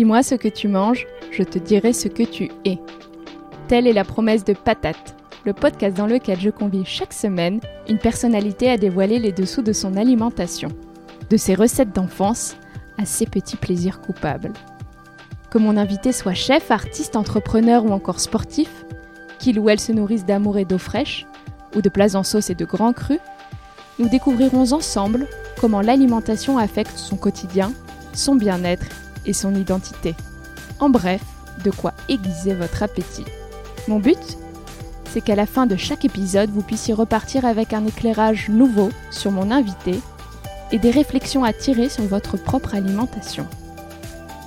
Dis-moi ce que tu manges, je te dirai ce que tu es. Telle est la promesse de Patate, le podcast dans lequel je convie chaque semaine une personnalité à dévoiler les dessous de son alimentation, de ses recettes d'enfance à ses petits plaisirs coupables. Que mon invité soit chef, artiste, entrepreneur ou encore sportif, qu'il ou elle se nourrisse d'amour et d'eau fraîche, ou de plats en sauce et de grands crus, nous découvrirons ensemble comment l'alimentation affecte son quotidien, son bien-être et son identité. En bref, de quoi aiguiser votre appétit. Mon but C'est qu'à la fin de chaque épisode, vous puissiez repartir avec un éclairage nouveau sur mon invité et des réflexions à tirer sur votre propre alimentation.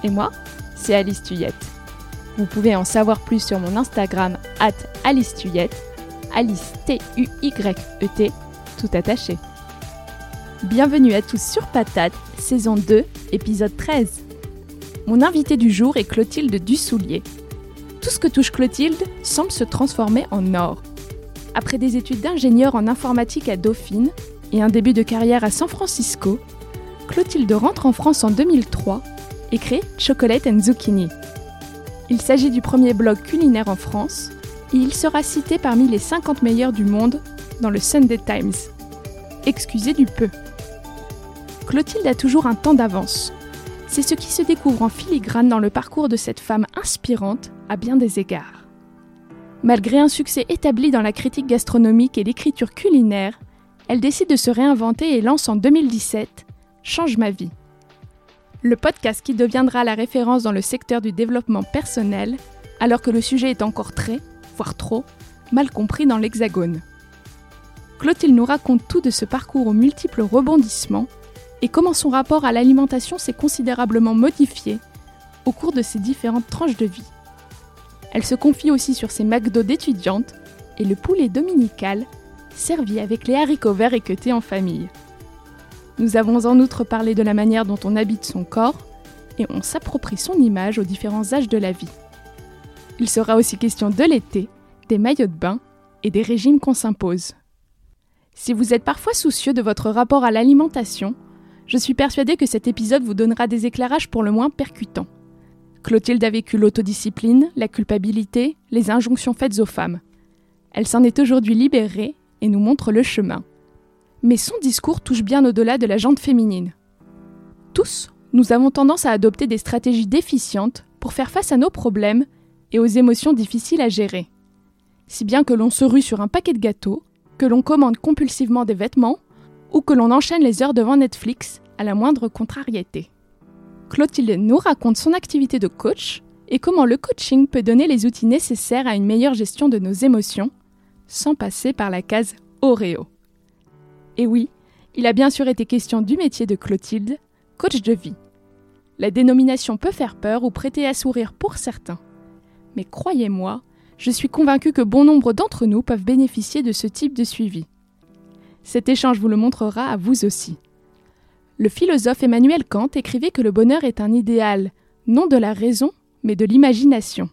Et moi, c'est Alice Tuyette. Vous pouvez en savoir plus sur mon Instagram at Alice Tuyette, Alice T-U-Y-E-T, tout attaché. Bienvenue à tous sur Patate, saison 2, épisode 13. Mon invité du jour est Clotilde Dussoulier. Tout ce que touche Clotilde semble se transformer en or. Après des études d'ingénieur en informatique à Dauphine et un début de carrière à San Francisco, Clotilde rentre en France en 2003 et crée Chocolate and Zucchini. Il s'agit du premier blog culinaire en France et il sera cité parmi les 50 meilleurs du monde dans le Sunday Times. Excusez du peu. Clotilde a toujours un temps d'avance c'est ce qui se découvre en filigrane dans le parcours de cette femme inspirante à bien des égards. Malgré un succès établi dans la critique gastronomique et l'écriture culinaire, elle décide de se réinventer et lance en 2017 Change ma vie. Le podcast qui deviendra la référence dans le secteur du développement personnel, alors que le sujet est encore très, voire trop, mal compris dans l'Hexagone. Clotilde nous raconte tout de ce parcours aux multiples rebondissements et comment son rapport à l'alimentation s'est considérablement modifié au cours de ses différentes tranches de vie. Elle se confie aussi sur ses McDo d'étudiante et le poulet dominical servi avec les haricots verts équeutés en famille. Nous avons en outre parlé de la manière dont on habite son corps et on s'approprie son image aux différents âges de la vie. Il sera aussi question de l'été, des maillots de bain et des régimes qu'on s'impose. Si vous êtes parfois soucieux de votre rapport à l'alimentation, je suis persuadée que cet épisode vous donnera des éclairages pour le moins percutants. Clotilde a vécu l'autodiscipline, la culpabilité, les injonctions faites aux femmes. Elle s'en est aujourd'hui libérée et nous montre le chemin. Mais son discours touche bien au-delà de la jante féminine. Tous, nous avons tendance à adopter des stratégies déficientes pour faire face à nos problèmes et aux émotions difficiles à gérer. Si bien que l'on se rue sur un paquet de gâteaux, que l'on commande compulsivement des vêtements ou que l'on enchaîne les heures devant Netflix à la moindre contrariété. Clotilde nous raconte son activité de coach et comment le coaching peut donner les outils nécessaires à une meilleure gestion de nos émotions sans passer par la case Oreo. Et oui, il a bien sûr été question du métier de Clotilde, coach de vie. La dénomination peut faire peur ou prêter à sourire pour certains. Mais croyez-moi, je suis convaincue que bon nombre d'entre nous peuvent bénéficier de ce type de suivi. Cet échange vous le montrera à vous aussi. Le philosophe Emmanuel Kant écrivait que le bonheur est un idéal, non de la raison, mais de l'imagination.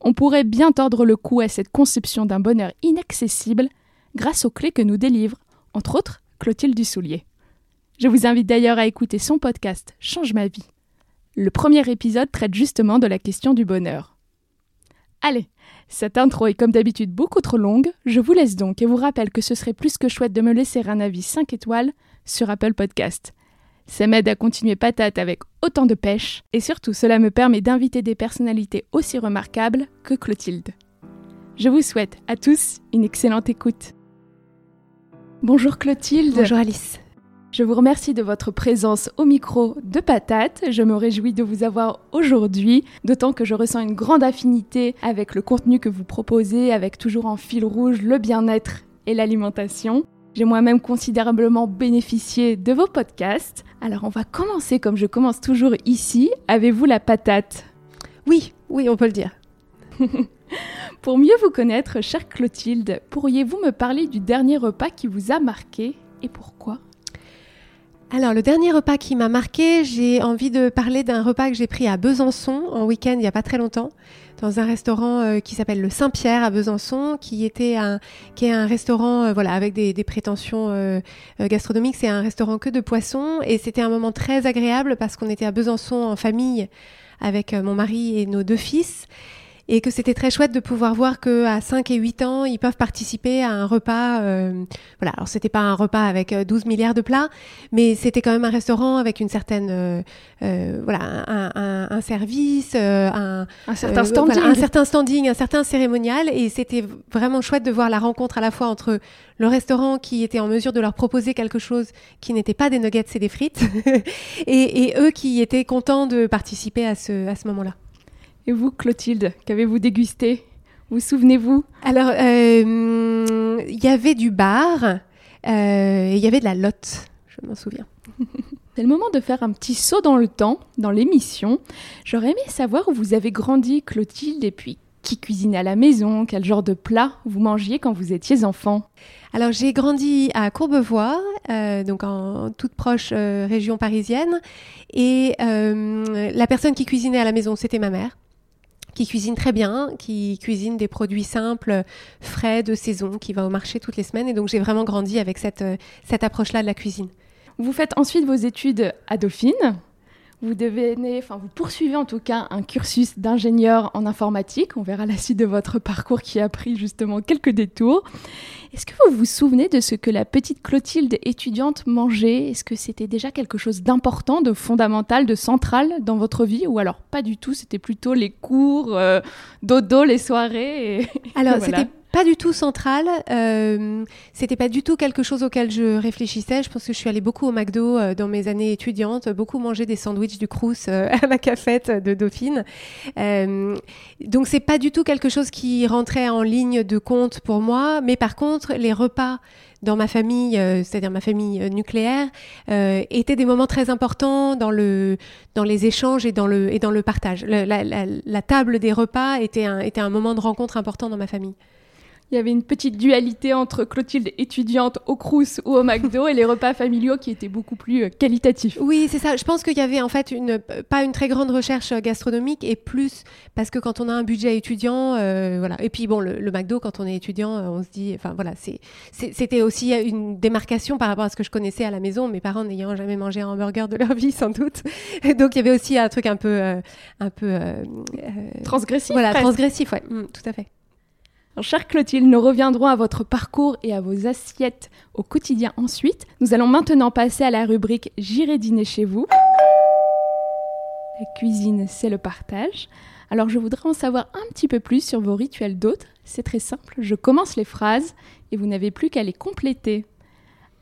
On pourrait bien tordre le cou à cette conception d'un bonheur inaccessible grâce aux clés que nous délivre, entre autres, Clotilde Dussoulier. Je vous invite d'ailleurs à écouter son podcast Change ma vie. Le premier épisode traite justement de la question du bonheur. Allez, cette intro est comme d'habitude beaucoup trop longue, je vous laisse donc et vous rappelle que ce serait plus que chouette de me laisser un avis 5 étoiles sur Apple Podcast. Ça m'aide à continuer patate avec autant de pêche et surtout cela me permet d'inviter des personnalités aussi remarquables que Clotilde. Je vous souhaite à tous une excellente écoute. Bonjour Clotilde. Bonjour Alice. Je vous remercie de votre présence au micro de Patate. Je me réjouis de vous avoir aujourd'hui, d'autant que je ressens une grande affinité avec le contenu que vous proposez, avec toujours en fil rouge le bien-être et l'alimentation. J'ai moi-même considérablement bénéficié de vos podcasts. Alors on va commencer comme je commence toujours ici. Avez-vous la patate? Oui, oui, on peut le dire. Pour mieux vous connaître, chère Clotilde, pourriez-vous me parler du dernier repas qui vous a marqué et pourquoi? Alors, le dernier repas qui m'a marqué, j'ai envie de parler d'un repas que j'ai pris à Besançon en week-end il n'y a pas très longtemps, dans un restaurant euh, qui s'appelle le Saint-Pierre à Besançon, qui était un, qui est un restaurant, euh, voilà, avec des, prétentions euh, gastronomiques. C'est un restaurant que de poissons et c'était un moment très agréable parce qu'on était à Besançon en famille avec mon mari et nos deux fils et que c'était très chouette de pouvoir voir que à 5 et 8 ans, ils peuvent participer à un repas. Euh, voilà, alors c'était pas un repas avec 12 euh, milliards de plats, mais c'était quand même un restaurant avec une certaine, euh, euh voilà, un, un, un service, un, un, certain standing, voilà, un certain standing, un certain cérémonial, et c'était vraiment chouette de voir la rencontre à la fois entre le restaurant qui était en mesure de leur proposer quelque chose qui n'était pas des nuggets et des frites, et, et, eux qui étaient contents de participer à ce, à ce moment-là. Et vous, Clotilde, qu'avez-vous dégusté? Vous souvenez-vous? Alors, euh, il y avait du bar euh, et il y avait de la lotte, je m'en souviens. C'est le moment de faire un petit saut dans le temps, dans l'émission. J'aurais aimé savoir où vous avez grandi, Clotilde, et puis qui cuisinait à la maison, quel genre de plat vous mangiez quand vous étiez enfant? Alors j'ai grandi à Courbevoie, euh, donc en toute proche région parisienne, et la personne qui cuisinait à la maison, c'était ma mère qui cuisine très bien, qui cuisine des produits simples, frais, de saison, qui va au marché toutes les semaines. Et donc j'ai vraiment grandi avec cette, euh, cette approche-là de la cuisine. Vous faites ensuite vos études à Dauphine. Vous devenez, enfin, vous poursuivez en tout cas un cursus d'ingénieur en informatique. On verra la suite de votre parcours qui a pris justement quelques détours. Est-ce que vous vous souvenez de ce que la petite Clotilde étudiante mangeait? Est-ce que c'était déjà quelque chose d'important, de fondamental, de central dans votre vie? Ou alors pas du tout, c'était plutôt les cours, euh, dodo, les soirées Alors, c'était pas du tout central. Euh, c'était pas du tout quelque chose auquel je réfléchissais. Je pense que je suis allée beaucoup au McDo euh, dans mes années étudiantes, beaucoup manger des sandwichs du Crous euh, à la cafette de Dauphine. Euh, donc c'est pas du tout quelque chose qui rentrait en ligne de compte pour moi. Mais par contre, les repas dans ma famille, c'est-à-dire ma famille nucléaire, étaient des moments très importants dans le dans les échanges et dans le et dans le partage. la, la, la, table des repas était un était un moment de rencontre important dans ma famille il y avait une petite dualité entre Clotilde étudiante au Crous ou au McDo et les repas familiaux qui étaient beaucoup plus euh, qualitatifs. Oui, c'est ça. Je pense qu'il y avait en fait une, pas une très grande recherche euh, gastronomique et plus parce que quand on a un budget étudiant, euh, voilà. Et puis bon, le, McDo, quand on est étudiant, on se dit, enfin voilà, c'est, c'était aussi une démarcation par rapport à ce que je connaissais à la maison, mes parents n'ayant jamais mangé un hamburger de leur vie sans doute. donc il y avait aussi un truc un peu, un peu transgressif. Voilà, transgressif, ouais, mm, tout à fait. Chère Clotilde, nous reviendrons à votre parcours et à vos assiettes au quotidien ensuite. Nous allons maintenant passer à la rubrique J'irai dîner chez vous. La cuisine, c'est le partage. Alors je voudrais en savoir un petit peu plus sur vos rituels d'hôtes. C'est très simple, je commence les phrases et vous n'avez plus qu'à les compléter.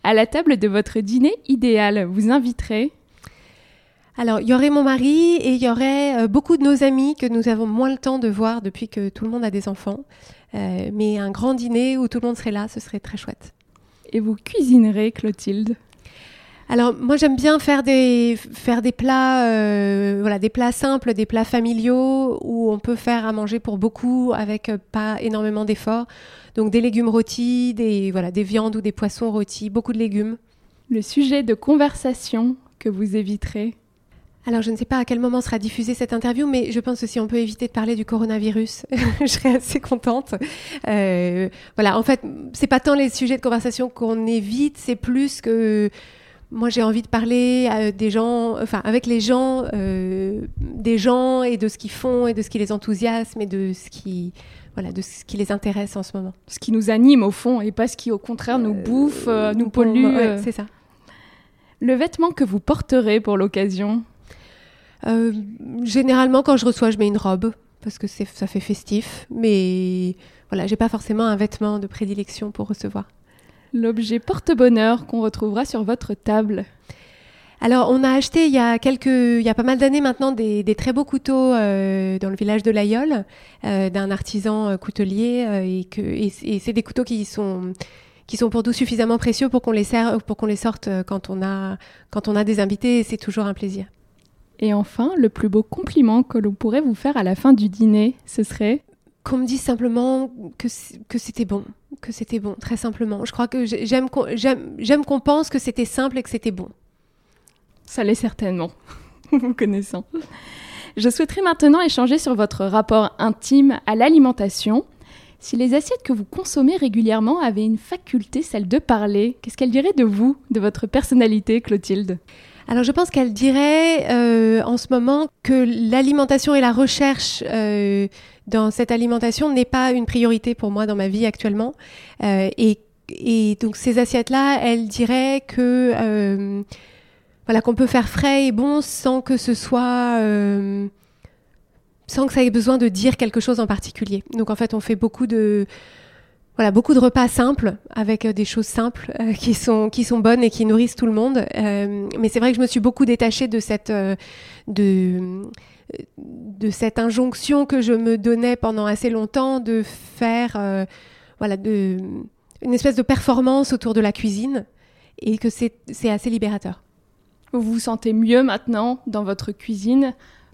À la table de votre dîner idéal, vous inviterez alors, il y aurait mon mari et il y aurait euh, beaucoup de nos amis que nous avons moins le temps de voir depuis que tout le monde a des enfants. Euh, mais un grand dîner où tout le monde serait là, ce serait très chouette. Et vous cuisinerez, Clotilde? Alors moi j'aime bien faire des faire des plats euh, voilà des plats simples, des plats familiaux où on peut faire à manger pour beaucoup avec pas énormément d'efforts. Donc des légumes rôtis, des voilà des viandes ou des poissons rôtis, beaucoup de légumes. Le sujet de conversation que vous éviterez? Alors, je ne sais pas à quel moment sera diffusée cette interview, mais je pense que si on peut éviter de parler du coronavirus, je serais assez contente. Euh, voilà, en fait, c'est pas tant les sujets de conversation qu'on évite, c'est plus que moi j'ai envie de parler à des gens, enfin avec les gens, euh, des gens et de ce qu'ils font et de ce qui les enthousiasme et de ce qui voilà, de ce qui les intéresse en ce moment. Ce qui nous anime au fond et pas ce qui au contraire nous euh, bouffe, euh, nous pollue. Ouais, c'est ça. Le vêtement que vous porterez pour l'occasion euh, généralement, quand je reçois, je mets une robe parce que ça fait festif. Mais voilà, j'ai pas forcément un vêtement de prédilection pour recevoir. L'objet porte-bonheur qu'on retrouvera sur votre table. Alors, on a acheté il y a quelques, il y a pas mal d'années maintenant des, très beaux couteaux euh, dans le village de l'Aïol euh, d'un artisan coutelier et que et, c'est des couteaux qui sont qui sont pour nous suffisamment précieux pour qu'on les serve, pour qu'on les sorte quand on a quand on a des invités. C'est toujours un plaisir. Et enfin, le plus beau compliment que l'on pourrait vous faire à la fin du dîner, ce serait qu'on me dise simplement que, que c'était bon, que c'était bon, très simplement. Je crois que j'aime qu'on pense que c'était simple et que c'était bon. Ça l'est certainement, vous connaissant. Je souhaiterais maintenant échanger sur votre rapport intime à l'alimentation. Si les assiettes que vous consommez régulièrement avaient une faculté, celle de parler, qu'est-ce qu'elles diraient de vous, de votre personnalité, Clotilde? Alors je pense qu'elle dirait euh, en ce moment que l'alimentation et la recherche euh, dans cette alimentation n'est pas une priorité pour moi dans ma vie actuellement. Euh, et, et, donc ces assiettes-là, elle dirait que euh, voilà qu'on peut faire frais et bon sans que ce soit euh, sans que ça ait besoin de dire quelque chose en particulier. Donc en fait, on fait beaucoup de voilà, beaucoup de repas simples avec euh, des choses simples euh, qui sont qui sont bonnes et qui nourrissent tout le monde. Euh, mais c'est vrai que je me suis beaucoup détachée de cette euh, de de cette injonction que je me donnais pendant assez longtemps de faire voilà de une espèce de performance autour de la cuisine et que c'est c'est assez libérateur. Vous vous sentez mieux maintenant dans votre cuisine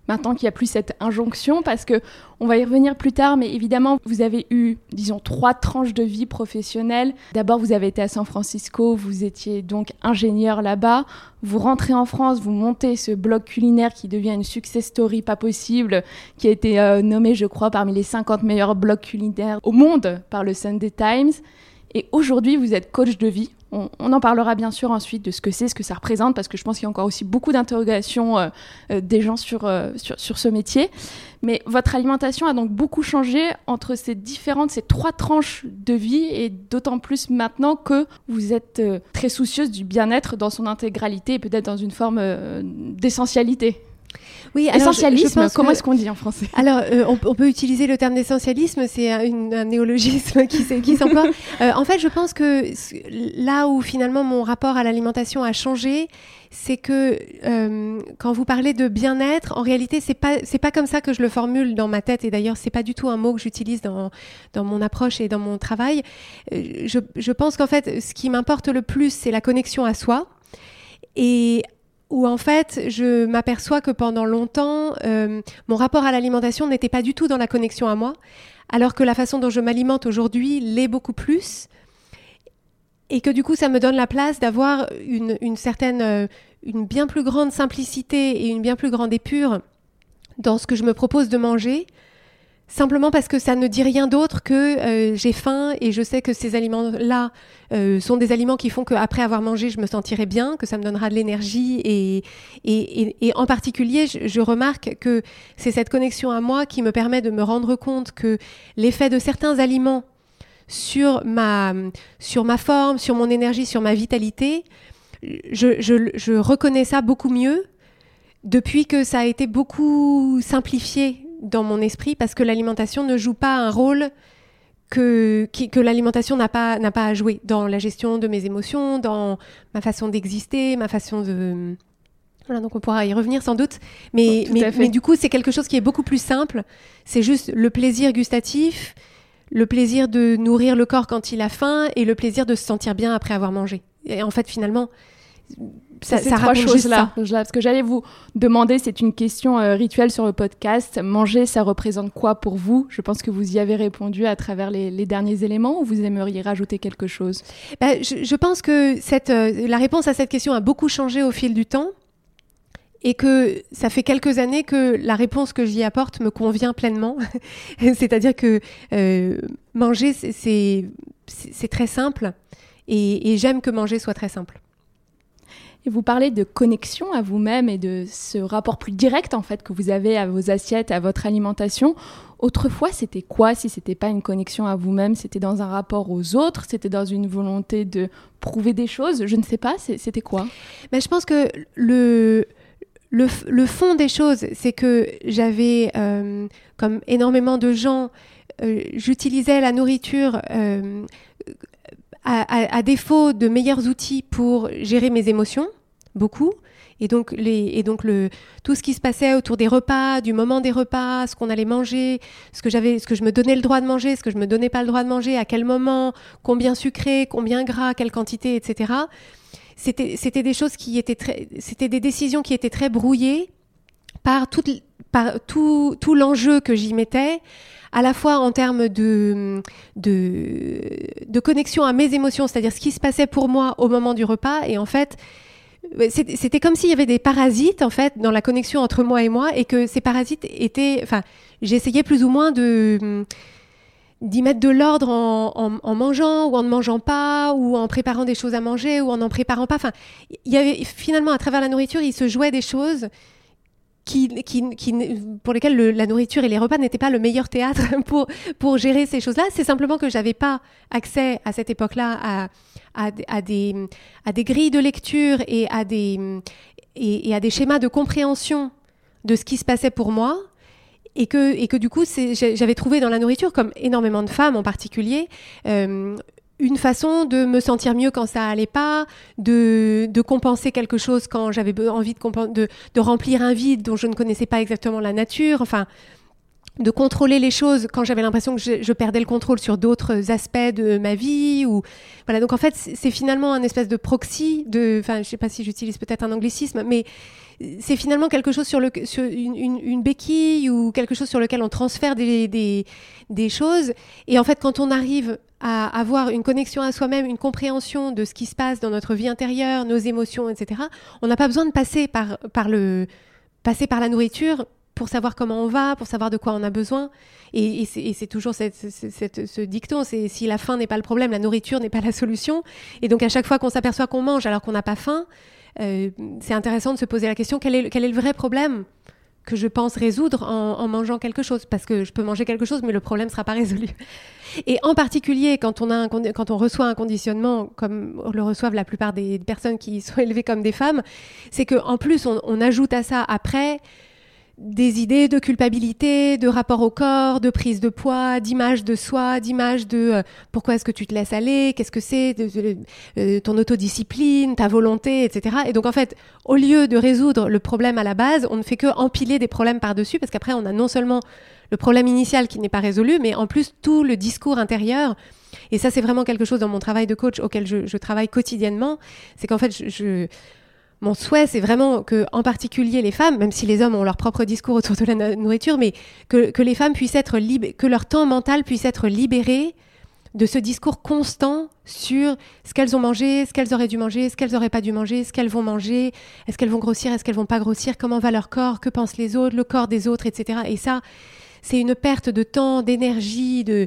maintenant qu'il n'y a plus cette injonction, parce que on va y revenir plus tard, mais évidemment, vous avez eu, disons, trois tranches de vie professionnelle. D'abord, vous avez été à San Francisco, vous étiez donc ingénieur là-bas. Vous rentrez en France, vous montez ce blog culinaire qui devient une success story pas possible, qui a été euh, nommé, je crois, parmi les 50 meilleurs blogs culinaires au monde par le Sunday Times. Et aujourd'hui, vous êtes coach de vie. On, en parlera bien sûr ensuite de ce que c'est, ce que ça représente, parce que je pense qu'il y a encore aussi beaucoup d'interrogations euh, euh, des gens sur, euh, sur, sur, ce métier. Mais votre alimentation a donc beaucoup changé entre ces différentes, ces trois tranches de vie, et d'autant plus maintenant que vous êtes très soucieuse du bien-être dans son intégralité peut-être dans une forme d'essentialité. Oui, alors essentialisme, je, je comment que... est-ce qu'on dit en français? Alors, euh, on, on, peut utiliser le terme d'essentialisme, c'est un, un, néologisme qui s'emploie. euh, en fait, je pense que là où finalement mon rapport à l'alimentation a changé, c'est que euh, quand vous parlez de bien-être, en réalité, c'est pas c'est pas comme ça que je le formule dans ma tête. Et d'ailleurs, c'est pas du tout un mot que j'utilise dans dans mon approche et dans mon travail. Euh, je, je pense qu'en fait, ce qui m'importe le plus, c'est la connexion à soi. Et où en fait je m'aperçois que pendant longtemps, euh, mon rapport à l'alimentation n'était pas du tout dans la connexion à moi, alors que la façon dont je m'alimente aujourd'hui l'est beaucoup plus. Et que du coup, ça me donne la place d'avoir une, certaine, euh, une bien plus grande simplicité et une bien plus grande épure dans ce que je me propose de manger, simplement parce que ça ne dit rien d'autre que euh, j'ai faim et je sais que ces aliments-là euh, sont des aliments qui font qu'après avoir mangé, je me sentirai bien, que ça me donnera de l'énergie et, et, et, en particulier, je, remarque que c'est cette connexion à moi qui me permet de me rendre compte que l'effet de certains aliments sur ma, sur ma forme, sur mon énergie, sur ma vitalité, je reconnais ça beaucoup mieux depuis que ça a été beaucoup simplifié dans mon esprit parce que l'alimentation ne joue pas un rôle que, que l'alimentation n'a pas, n'a pas à jouer dans la gestion de mes émotions, dans ma façon d'exister, ma façon de... Voilà, donc on pourra y revenir sans doute. Mais, mais, mais, du coup, c'est quelque chose qui est beaucoup plus simple. C'est juste le plaisir gustatif, le plaisir de nourrir le corps quand il a faim et le plaisir de se sentir bien après avoir mangé. Et en fait, finalement, ça, ça trois choses là. là. Ce que j'allais vous demander, c'est une question euh, rituelle sur le podcast. Manger, ça représente quoi pour vous? Je pense que vous y avez répondu à travers les, les derniers éléments ou vous aimeriez rajouter quelque chose? Bah, je, je, pense que cette, euh, la réponse à cette question a beaucoup changé au fil du temps et que ça fait quelques années que la réponse que j'y apporte me convient pleinement. C'est-à-dire que euh, manger, c'est très simple et, et j'aime que manger soit très simple. Vous parlez de connexion à vous-même et de ce rapport plus direct en fait que vous avez à vos assiettes, à votre alimentation. Autrefois, c'était quoi si c'était pas une connexion à vous-même? C'était dans un rapport aux autres? C'était dans une volonté de prouver des choses? Je ne sais pas. C'était quoi? Mais je pense que le le, le fond des choses, c'est que j'avais, euh, comme énormément de gens, euh, j'utilisais la nourriture euh, à, à, à, défaut de meilleurs outils pour gérer mes émotions, beaucoup. Et donc, les, et donc le, tout ce qui se passait autour des repas, du moment des repas, ce qu'on allait manger, ce que, ce que je me donnais le droit de manger, ce que je me donnais pas le droit de manger, à quel moment, combien sucré, combien gras, quelle quantité, etc. C'était, c'était des choses qui étaient très, c'était des décisions qui étaient très brouillées par par tout, tout l'enjeu que j'y mettais à la fois en termes de, de, connexion à mes émotions, c'est-à-dire ce qui se passait pour moi au moment du repas. Et en fait, c'était comme s'il y avait des parasites en fait dans la connexion entre moi et moi et que ces parasites étaient enfin j'essayais plus ou moins de d'y mettre de l'ordre en, mangeant ou en ne mangeant pas ou en préparant des choses à manger ou en n'en préparant pas. Enfin, il y avait finalement à travers la nourriture, il se jouait des choses qui, pour lesquelles la nourriture et les repas n'étaient pas le meilleur théâtre pour, pour gérer ces choses-là. C'est simplement que j'avais pas accès à cette époque-là à, à, des, à des grilles de lecture et à des, et, à des schémas de compréhension de ce qui se passait pour moi. Et que, et que du coup, j'avais trouvé dans la nourriture, comme énormément de femmes en particulier, euh, une façon de me sentir mieux quand ça allait pas, de, de compenser quelque chose quand j'avais envie de, remplir un vide dont je ne connaissais pas exactement la nature, enfin, de contrôler les choses quand j'avais l'impression que je, perdais le contrôle sur d'autres aspects de ma vie. Ou voilà, donc en fait, c'est finalement un espèce de proxy, de, enfin, je sais pas si j'utilise peut-être un anglicisme, mais c'est finalement quelque chose sur, le, une, béquille ou quelque chose sur lequel on transfère des, choses. Et en fait, quand on arrive à avoir une connexion à soi-même, une compréhension de ce qui se passe dans notre vie intérieure, nos émotions, etc., on n'a pas besoin de passer par, le, passer par la nourriture pour savoir comment on va, pour savoir de quoi on a besoin. Et, c'est toujours ce dicton, c'est si la faim n'est pas le problème, la nourriture n'est pas la solution. Et donc à chaque fois qu'on s'aperçoit qu'on mange alors qu'on n'a pas faim, euh, c'est intéressant de se poser la question quel est, quel est le vrai problème que je pense résoudre en, mangeant quelque chose? Parce que je peux manger quelque chose, mais le problème ne sera pas résolu. Et en particulier, quand on, a un, quand on reçoit un conditionnement, comme le reçoivent la plupart des personnes qui sont élevées comme des femmes, c'est qu'en plus, on ajoute à ça après des idées de culpabilité, de rapport au corps, de prise de poids, d'image de soi, d'image de euh, pourquoi est-ce que tu te laisses aller, qu'est-ce que c'est, euh, ton autodiscipline, ta volonté, etc. Et donc en fait, au lieu de résoudre le problème à la base, on ne fait que empiler des problèmes par-dessus, parce qu'après on a non seulement le problème initial qui n'est pas résolu, mais en plus tout le discours intérieur. Et ça, c'est vraiment quelque chose dans mon travail de coach auquel je, travaille quotidiennement. C'est qu'en fait, je mon souhait, c'est vraiment que, en particulier les femmes, même si les hommes ont leur propre discours autour de la nourriture, mais que, les femmes puissent être libérées, que leur temps mental puisse être libéré de ce discours constant sur ce qu'elles ont mangé, ce qu'elles auraient dû manger, ce qu'elles n'auraient pas dû manger, ce qu'elles vont manger, est-ce qu'elles vont grossir, est-ce qu'elles vont pas grossir, comment va leur corps, que pensent les autres, le corps des autres, etc. Et ça, c'est une perte de temps, d'énergie, de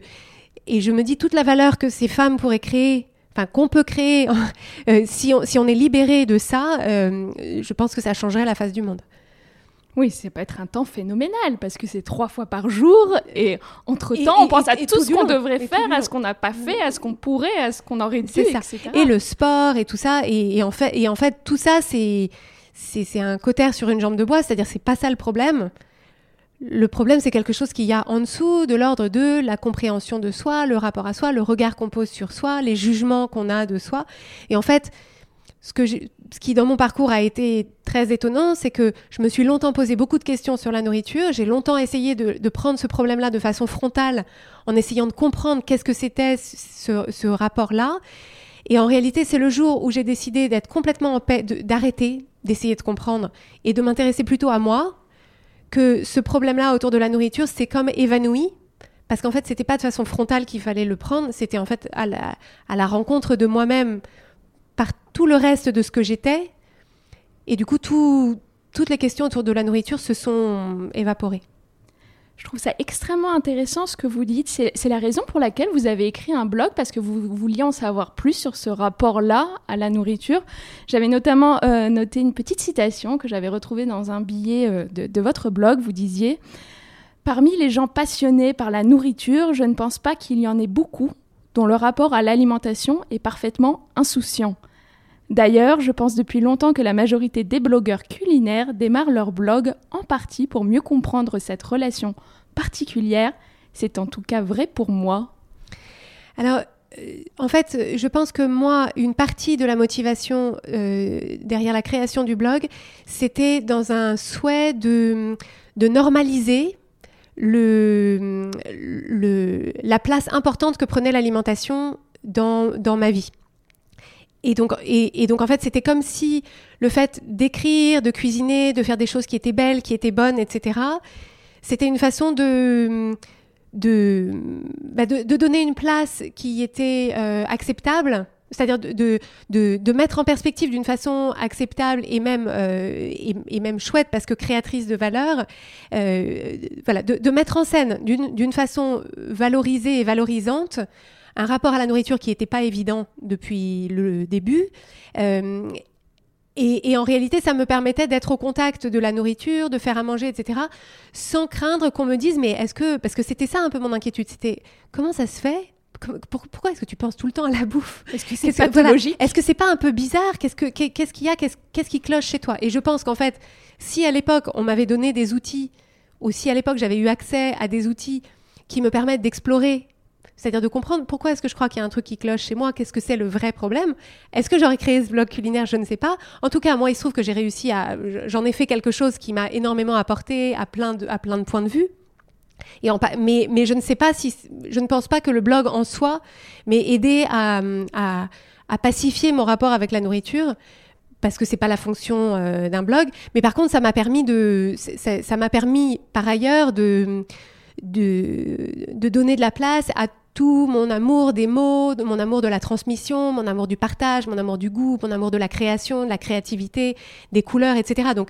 et je me dis toute la valeur que ces femmes pourraient créer qu'on peut créer, euh, si, on, si, on, est libéré de ça, euh, je pense que ça changerait la face du monde. Oui, c'est peut être un temps phénoménal parce que c'est trois fois par jour et entre-temps, on pense à tout, ce qu'on devrait faire, à ce qu'on n'a pas fait, à ce qu'on pourrait, à ce qu'on aurait dû, etc. Et le sport et tout ça. Et, en, fait, et en fait, tout ça, c'est un cotère sur une jambe de bois, c'est-à-dire c'est pas ça le problème. Le problème, c'est quelque chose qu'il y a en dessous de l'ordre de la compréhension de soi, le rapport à soi, le regard qu'on pose sur soi, les jugements qu'on a de soi. Et en fait, ce, qui dans mon parcours a été très étonnant, c'est que je me suis longtemps posé beaucoup de questions sur la nourriture. J'ai longtemps essayé de, prendre ce problème-là de façon frontale, en essayant de comprendre qu'est-ce que c'était ce, ce rapport-là. Et en réalité, c'est le jour où j'ai décidé d'être complètement en paix, d'arrêter d'essayer de comprendre et de m'intéresser plutôt à moi, que ce problème-là autour de la nourriture s'est comme évanoui. Parce qu'en fait, c'était pas de façon frontale qu'il fallait le prendre, c'était en fait à la, à la rencontre de moi-même par tout le reste de ce que j'étais. Et du coup, toutes les questions autour de la nourriture se sont évaporées. Je trouve ça extrêmement intéressant ce que vous dites. C'est la raison pour laquelle vous avez écrit un blog, parce que vous vouliez en savoir plus sur ce rapport-là à la nourriture. J'avais notamment euh, noté une petite citation que j'avais retrouvée dans un billet euh, de, de votre blog. Vous disiez Parmi les gens passionnés par la nourriture, je ne pense pas qu'il y en ait beaucoup dont le rapport à l'alimentation est parfaitement insouciant. D'ailleurs, je pense depuis longtemps que la majorité des blogueurs culinaires démarrent leur blog en partie pour mieux comprendre cette relation particulière. C'est en tout cas vrai pour moi. Alors, euh, en fait, je pense que moi, une partie de la motivation euh, derrière la création du blog, c'était dans un souhait de, normaliser la place importante que prenait l'alimentation dans ma vie. Et donc, et, donc, en fait, c'était comme si le fait d'écrire, de cuisiner, de faire des choses qui étaient belles, qui étaient bonnes, etc., c'était une façon de, de, bah, de, donner une place qui était euh, acceptable c'est-à-dire de, de, mettre en perspective d'une façon acceptable et même, euh, et, même chouette parce que créatrice de valeur, euh, voilà, de, mettre en scène d'une façon valorisée et valorisante un rapport à la nourriture qui n'était pas évident depuis le début. Euh, et, et, en réalité, ça me permettait d'être au contact de la nourriture, de faire à manger, etc., sans craindre qu'on me dise, mais est-ce que, parce que c'était ça un peu mon inquiétude, c'était comment ça se fait? Pourquoi est-ce que tu penses tout le temps à la bouffe? Est-ce que c'est pathologique? Est-ce que c'est pas un peu bizarre? Qu'est-ce qu'est-ce qu'il y a? Qu'est-ce qui cloche chez toi? Et je pense qu'en fait, si à l'époque on m'avait donné des outils, ou si à l'époque j'avais eu accès à des outils qui me permettent d'explorer, c'est-à-dire de comprendre pourquoi est-ce que je crois qu'il y a un truc qui cloche chez moi, qu'est-ce que c'est le vrai problème Est-ce que j'aurais créé ce blog culinaire? Je ne sais pas. En tout cas, moi, il se trouve que j'ai réussi à, j'en ai fait quelque chose qui m'a énormément apporté à plein de, à plein de points de vue. Et mais, mais je ne sais pas si, je ne pense pas que le blog en soi m'ait aidé à, à, à, pacifier mon rapport avec la nourriture parce que c'est pas la fonction euh, d'un blog. Mais par contre, ça m'a permis de, ça m'a permis par ailleurs de, de, de donner de la place à tout mon amour des mots, mon amour de la transmission, mon amour du partage, mon amour du goût, mon amour de la création, de la créativité, des couleurs, etc. Donc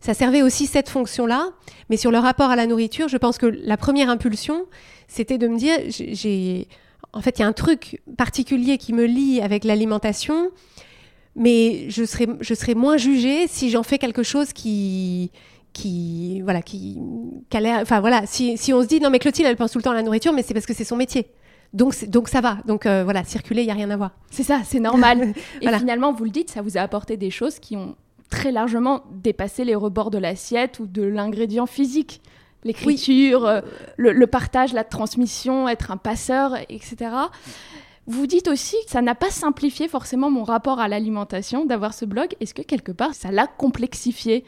ça servait aussi cette fonction-là. Mais sur le rapport à la nourriture, je pense que la première impulsion, c'était de me dire, j'ai, en fait, il y a un truc particulier qui me lie avec l'alimentation, mais je serais, je serais moins jugée si j'en fais quelque chose qui, qui, voilà, qui, qui a l'air, enfin voilà, si, si on se dit, non mais Clotilde, elle pense tout le temps à la nourriture, mais c'est parce que c'est son métier. Donc, donc ça va. Donc euh, voilà, circuler, il n'y a rien à voir. C'est ça, c'est normal. Et finalement, vous le dites, ça vous a apporté des choses qui ont très largement dépasser les rebords de l'assiette ou de l'ingrédient physique. L'écriture, euh, le, partage, la transmission, être un passeur, etc. Vous dites aussi que ça n'a pas simplifié forcément mon rapport à l'alimentation d'avoir ce blog. Est-ce que quelque part ça l'a complexifié?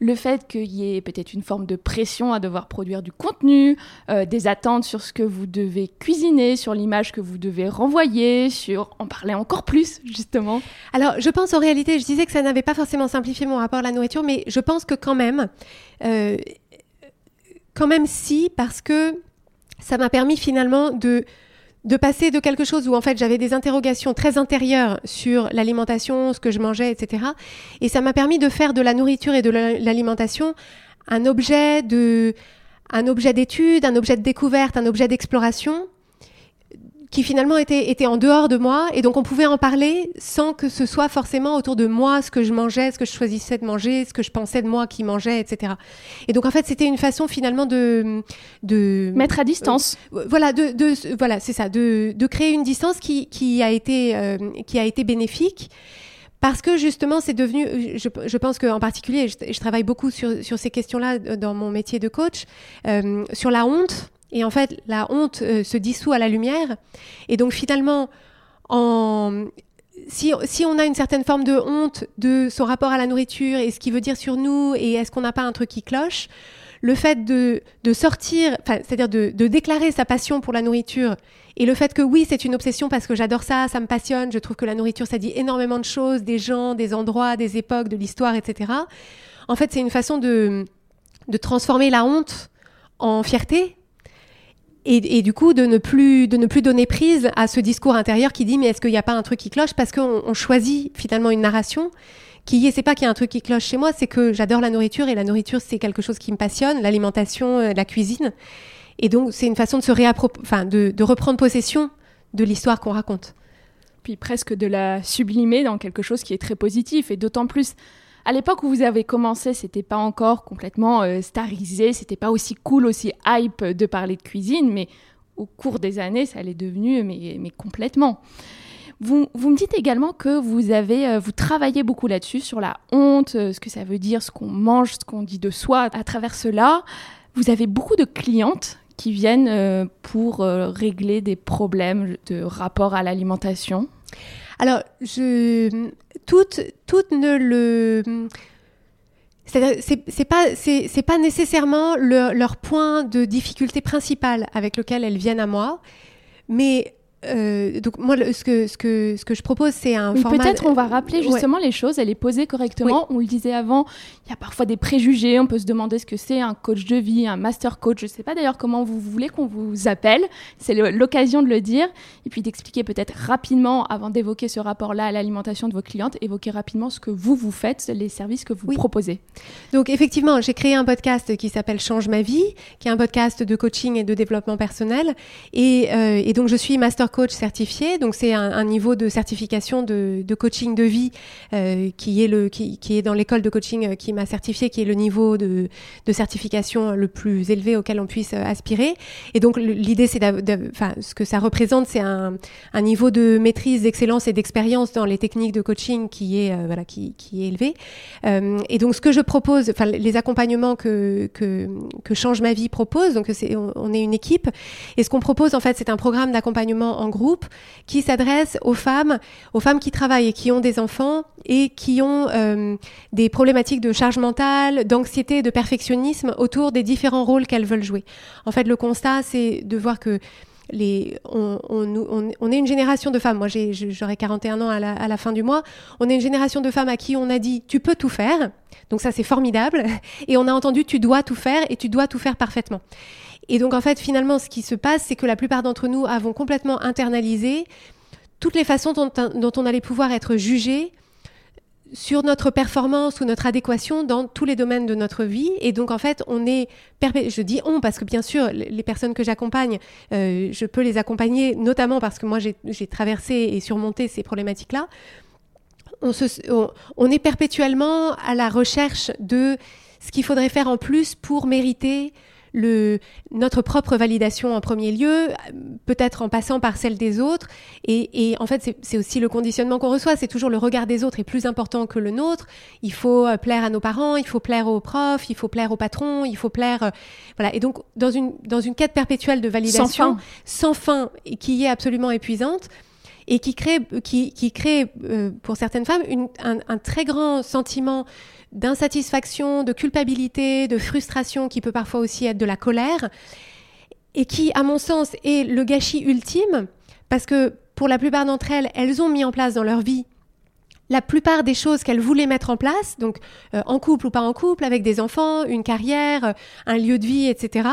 Le fait qu'il y ait peut-être une forme de pression à devoir produire du contenu, euh, des attentes sur ce que vous devez cuisiner, sur l'image que vous devez renvoyer, sur en parler encore plus justement. Alors je pense en réalité, je disais que ça n'avait pas forcément simplifié mon rapport à la nourriture, mais je pense que quand même, euh, quand même si, parce que ça m'a permis finalement de de passer de quelque chose où en fait j'avais des interrogations très intérieures sur l'alimentation, ce que je mangeais, etc. Et ça m'a permis de faire de la nourriture et de l'alimentation un objet de, un objet d'étude, un objet de découverte, un objet d'exploration qui finalement était, était en dehors de moi et donc on pouvait en parler sans que ce soit forcément autour de moi ce que je mangeais, ce que je choisissais de manger, ce que je pensais de moi qui mangeait, etc. Et donc en fait c'était une façon finalement de de mettre à distance. Euh, voilà, de, de voilà c'est ça, de, de créer une distance qui, qui a été euh, qui a été bénéfique parce que justement, c'est devenu, je, je pense qu'en particulier, je, je, travaille beaucoup sur, sur ces questions-là dans mon métier de coach, euh, sur la honte, et en fait, la honte euh, se dissout à la lumière. Et donc finalement, en... si, si, on a une certaine forme de honte de son rapport à la nourriture et ce qu'il veut dire sur nous, et est-ce qu'on n'a pas un truc qui cloche, le fait de, de sortir, c'est-à-dire de, de, déclarer sa passion pour la nourriture, et le fait que oui, c'est une obsession parce que j'adore ça, ça me passionne, je trouve que la nourriture, ça dit énormément de choses, des gens, des endroits, des époques, de l'histoire, etc. En fait, c'est une façon de, de transformer la honte en fierté et, du coup, de ne, plus, de ne plus donner prise à ce discours intérieur qui dit mais est-ce qu'il n'y a pas un truc qui cloche? Parce qu'on on choisit finalement une narration qui est, c'est pas qu'il y a un truc qui cloche chez moi, c'est que j'adore la nourriture et la nourriture c'est quelque chose qui me passionne, l'alimentation, euh, la cuisine. Et donc c'est une façon de se enfin de, de reprendre possession de l'histoire qu'on raconte. Puis presque de la sublimer dans quelque chose qui est très positif et d'autant plus à l'époque où vous avez commencé, c'était pas encore complètement euh, starisé, c'était pas aussi cool, aussi hype de parler de cuisine, mais au cours des années, ça l'est devenu, mais, complètement. Vous, vous, me dites également que vous avez, euh, vous travaillez beaucoup là-dessus, sur la honte, euh, ce que ça veut dire, ce qu'on mange, ce qu'on dit de soi. À travers cela, vous avez beaucoup de clientes qui viennent pour régler des problèmes de rapport à l'alimentation. Alors, je, toutes, toutes ne le. C'est pas, c'est pas nécessairement leur point de difficulté principal avec lequel elles viennent à moi, mais euh, donc moi, ce, que, ce, que, ce que je propose, c'est un format... Peut-être on va rappeler justement les choses, elle est posée correctement. On le disait avant, il y a parfois des préjugés, on peut se demander ce que c'est un coach de vie, un master coach. Je ne sais pas d'ailleurs comment vous voulez qu'on vous appelle. C'est l'occasion de le dire. Et puis d'expliquer peut-être rapidement, avant d'évoquer ce rapport-là à l'alimentation de vos clientes, évoquer rapidement ce que vous, vous faites, les services que vous proposez. Donc effectivement, j'ai créé un podcast qui s'appelle Change ma vie, qui est un podcast de coaching et de développement personnel. Et, euh, et donc je suis master coach certifié. Donc c'est un, niveau de certification de, coaching de vie euh, qui est le qui, est dans l'école de coaching euh, qui m'a certifié, qui est le niveau de, certification le plus élevé auquel on puisse euh, aspirer. Et donc l'idée c'est, enfin ce que ça représente, c'est un, niveau de maîtrise, d'excellence et d'expérience dans les techniques de coaching qui est voilà qui, qui est élevé. et donc ce que je propose, enfin les accompagnements que, que que change ma vie propose, donc c'est on, on est une équipe. Et ce qu'on propose en fait, c'est un programme d'accompagnement en groupe qui s'adresse aux femmes, aux femmes qui travaillent et qui ont des enfants et qui ont euh, des problématiques de charge mentale, d'anxiété, de perfectionnisme autour des différents rôles qu'elles veulent jouer. En fait, le constat, c'est de voir que les, on, est une génération de femmes, moi j'aurai 41 ans à la, fin du mois, on est une génération de femmes à qui on a dit tu peux tout faire, donc ça c'est formidable, et on a entendu tu dois tout faire et tu dois tout faire parfaitement. Et donc en fait, finalement, ce qui se passe, c'est que la plupart d'entre nous avons complètement internalisé toutes les façons dont, on allait pouvoir être jugé sur notre performance ou notre adéquation dans tous les domaines de notre vie. Et donc, en fait, on est... Je dis on parce que, bien sûr, les personnes que j'accompagne, euh, je peux les accompagner, notamment parce que moi, j'ai traversé et surmonté ces problématiques-là. On, on, est perpétuellement à la recherche de ce qu'il faudrait faire en plus pour mériter le, notre propre validation en premier lieu, peut-être en passant par celle des autres. Et, et en fait, c'est aussi le conditionnement qu'on reçoit. C'est toujours le regard des autres est plus important que le nôtre. Il faut euh, plaire à nos parents, il faut plaire aux profs, il faut plaire au patron, il faut plaire. Euh, voilà. Et donc, dans une, dans une quête perpétuelle de validation sans fin, et qui est absolument épuisante et qui crée, qui, qui crée euh, pour certaines femmes une, un, un, très grand sentiment d'insatisfaction, de culpabilité, de frustration, qui peut parfois aussi être de la colère, et qui, à mon sens, est le gâchis ultime, parce que pour la plupart d'entre elles, elles ont mis en place dans leur vie la plupart des choses qu'elles voulaient mettre en place, donc euh, en couple ou pas en couple, avec des enfants, une carrière, euh, un lieu de vie, etc.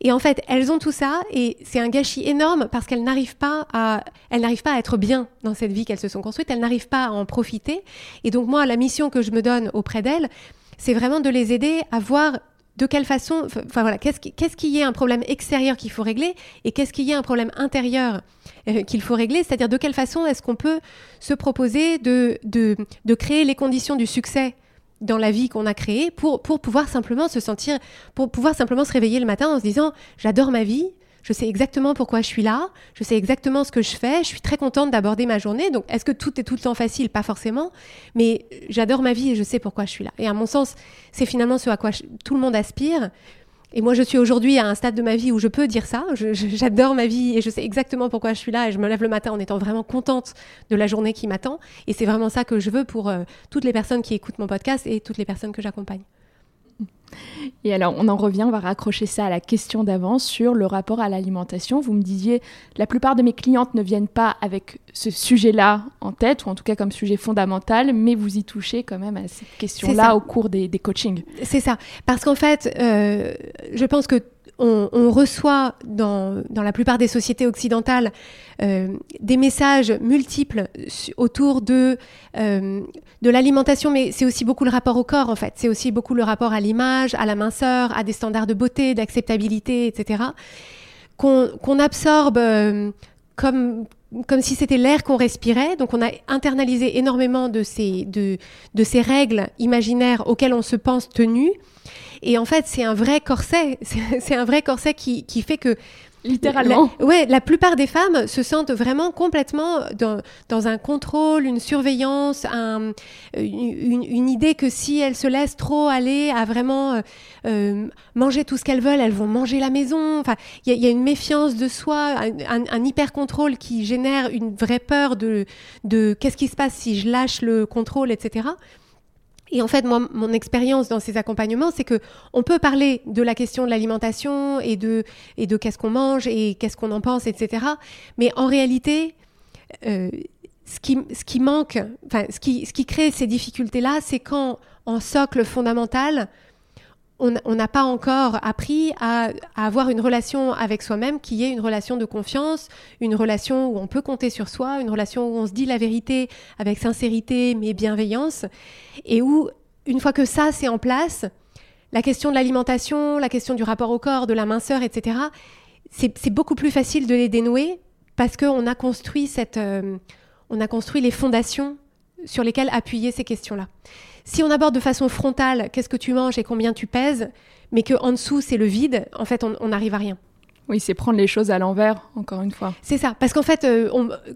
Et en fait, elles ont tout ça et c'est un gâchis énorme parce qu'elles n'arrivent pas à, elles n'arrivent pas à être bien dans cette vie qu'elles se sont construites. Elles n'arrivent pas à en profiter. Et donc moi, la mission que je me donne auprès d'elles, c'est vraiment de les aider à voir de quelle façon, enfin voilà, qu'est-ce qui, qu'est-ce qui est un problème extérieur qu'il faut régler et qu'est-ce qui est un problème intérieur euh, qu'il faut régler, c'est-à-dire de quelle façon est-ce qu'on peut se proposer de, de, de créer les conditions du succès dans la vie qu'on a créée pour, pour pouvoir simplement se sentir, pour pouvoir simplement se réveiller le matin en se disant j'adore ma vie, je sais exactement pourquoi je suis là, je sais exactement ce que je fais, je suis très contente d'aborder ma journée. Donc est-ce que tout est tout le temps facile? Pas forcément, mais j'adore ma vie et je sais pourquoi je suis là. Et à mon sens, c'est finalement ce à quoi tout le monde aspire. Et moi, je suis aujourd'hui à un stade de ma vie où je peux dire ça. J'adore ma vie et je sais exactement pourquoi je suis là. Et je me lève le matin en étant vraiment contente de la journée qui m'attend. Et c'est vraiment ça que je veux pour euh, toutes les personnes qui écoutent mon podcast et toutes les personnes que j'accompagne. Et alors, on en revient, on va raccrocher ça à la question d'avant sur le rapport à l'alimentation. Vous me disiez, la plupart de mes clientes ne viennent pas avec ce sujet-là en tête, ou en tout cas comme sujet fondamental, mais vous y touchez quand même à cette question-là au cours des, coachings. C'est ça. Parce qu'en fait, euh, je pense que on, reçoit dans, dans, la plupart des sociétés occidentales euh, des messages multiples autour de, euh, de l'alimentation, mais c'est aussi beaucoup le rapport au corps en fait. C'est aussi beaucoup le rapport à l'image, à la minceur, à des standards de beauté, d'acceptabilité, etc. Qu'on absorbe euh, comme, comme si c'était l'air qu'on respirait. Donc on a internalisé énormément de ces, de, de ces règles imaginaires auxquelles on se pense tenu. Et en fait, c'est un vrai corset. C'est un vrai corset qui, qui fait que Littéralement. La, ouais, la plupart des femmes se sentent vraiment complètement dans, dans un contrôle, une surveillance, un, une, idée que si elles se laissent trop aller à vraiment euh, euh manger tout ce qu'elles veulent, elles vont manger la maison. Enfin, il y, y, a une méfiance de soi, un, un, hyper contrôle qui génère une vraie peur de, de qu'est-ce qui se passe si je lâche le contrôle, etc. Et en fait, moi, mon expérience dans ces accompagnements, c'est que on peut parler de la question de l'alimentation et de, et de qu'est-ce qu'on mange et qu'est-ce qu'on en pense, etc. Mais en réalité, euh, ce, qui, ce qui manque, enfin, ce qui, ce qui crée ces difficultés-là, c'est quand, en socle fondamental, on n'a pas encore appris à, avoir une relation avec soi-même qui est une relation de confiance, une relation où on peut compter sur soi, une relation où on se dit la vérité avec sincérité mais bienveillance, et où, une fois que ça c'est en place, la question de l'alimentation, la question du rapport au corps, de la minceur, etc., c'est beaucoup plus facile de les dénouer parce qu'on a construit cette, euh, on a construit les fondations sur lesquelles appuyer ces questions-là. Si on aborde de façon frontale qu'est-ce que tu manges et combien tu pèses, mais qu'en dessous c'est le vide, en fait on n'arrive à rien. Oui, c'est prendre les choses à l'envers, encore une fois. C'est ça, parce qu'en fait, euh,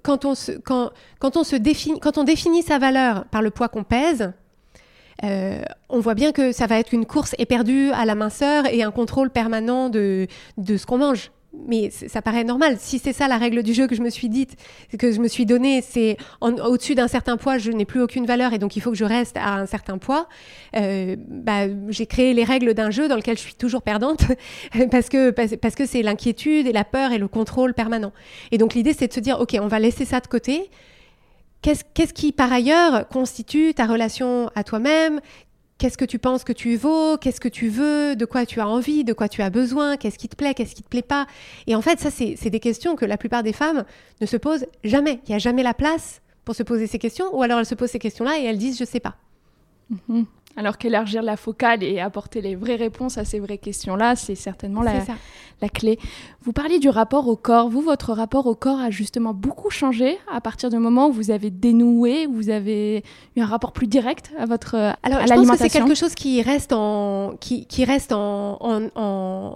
quand, on se, quand, quand, on se définit, quand on définit sa valeur par le poids qu'on pèse, euh, on voit bien que ça va être une course éperdue à la minceur et un contrôle permanent de, de ce qu'on mange mais ça paraît normal. Si c'est ça la règle du jeu que je me suis dite, que je me suis donnée, c'est au-dessus d'un certain poids, je n'ai plus aucune valeur et donc il faut que je reste à un certain poids. Euh, bah, j'ai créé les règles d'un jeu dans lequel je suis toujours perdante parce que parce, que c'est l'inquiétude et la peur et le contrôle permanent. Et donc l'idée c'est de se dire ok, on va laisser ça de côté. Qu'est-ce qui, par ailleurs, constitue ta relation à toi-même? Qu'est-ce que tu penses que tu vaux? Qu'est-ce que tu veux? De quoi tu as envie? De quoi tu as besoin? Qu'est-ce qui te plaît? Qu'est-ce qui te plaît pas? Et en fait, ça, c'est des questions que la plupart des femmes ne se posent jamais. Il n'y a jamais la place pour se poser ces questions, ou alors elles se posent ces questions-là et elles disent je sais pas. Mhm. Alors qu'élargir la focale et apporter les vraies réponses à ces vraies questions-là, c'est certainement la, la, clé. Vous parliez du rapport au corps. Vous, votre rapport au corps a justement beaucoup changé à partir du moment où vous avez dénoué, où vous avez eu un rapport plus direct à votre Alors, je pense que c'est quelque chose qui reste en qui, qui reste en, en,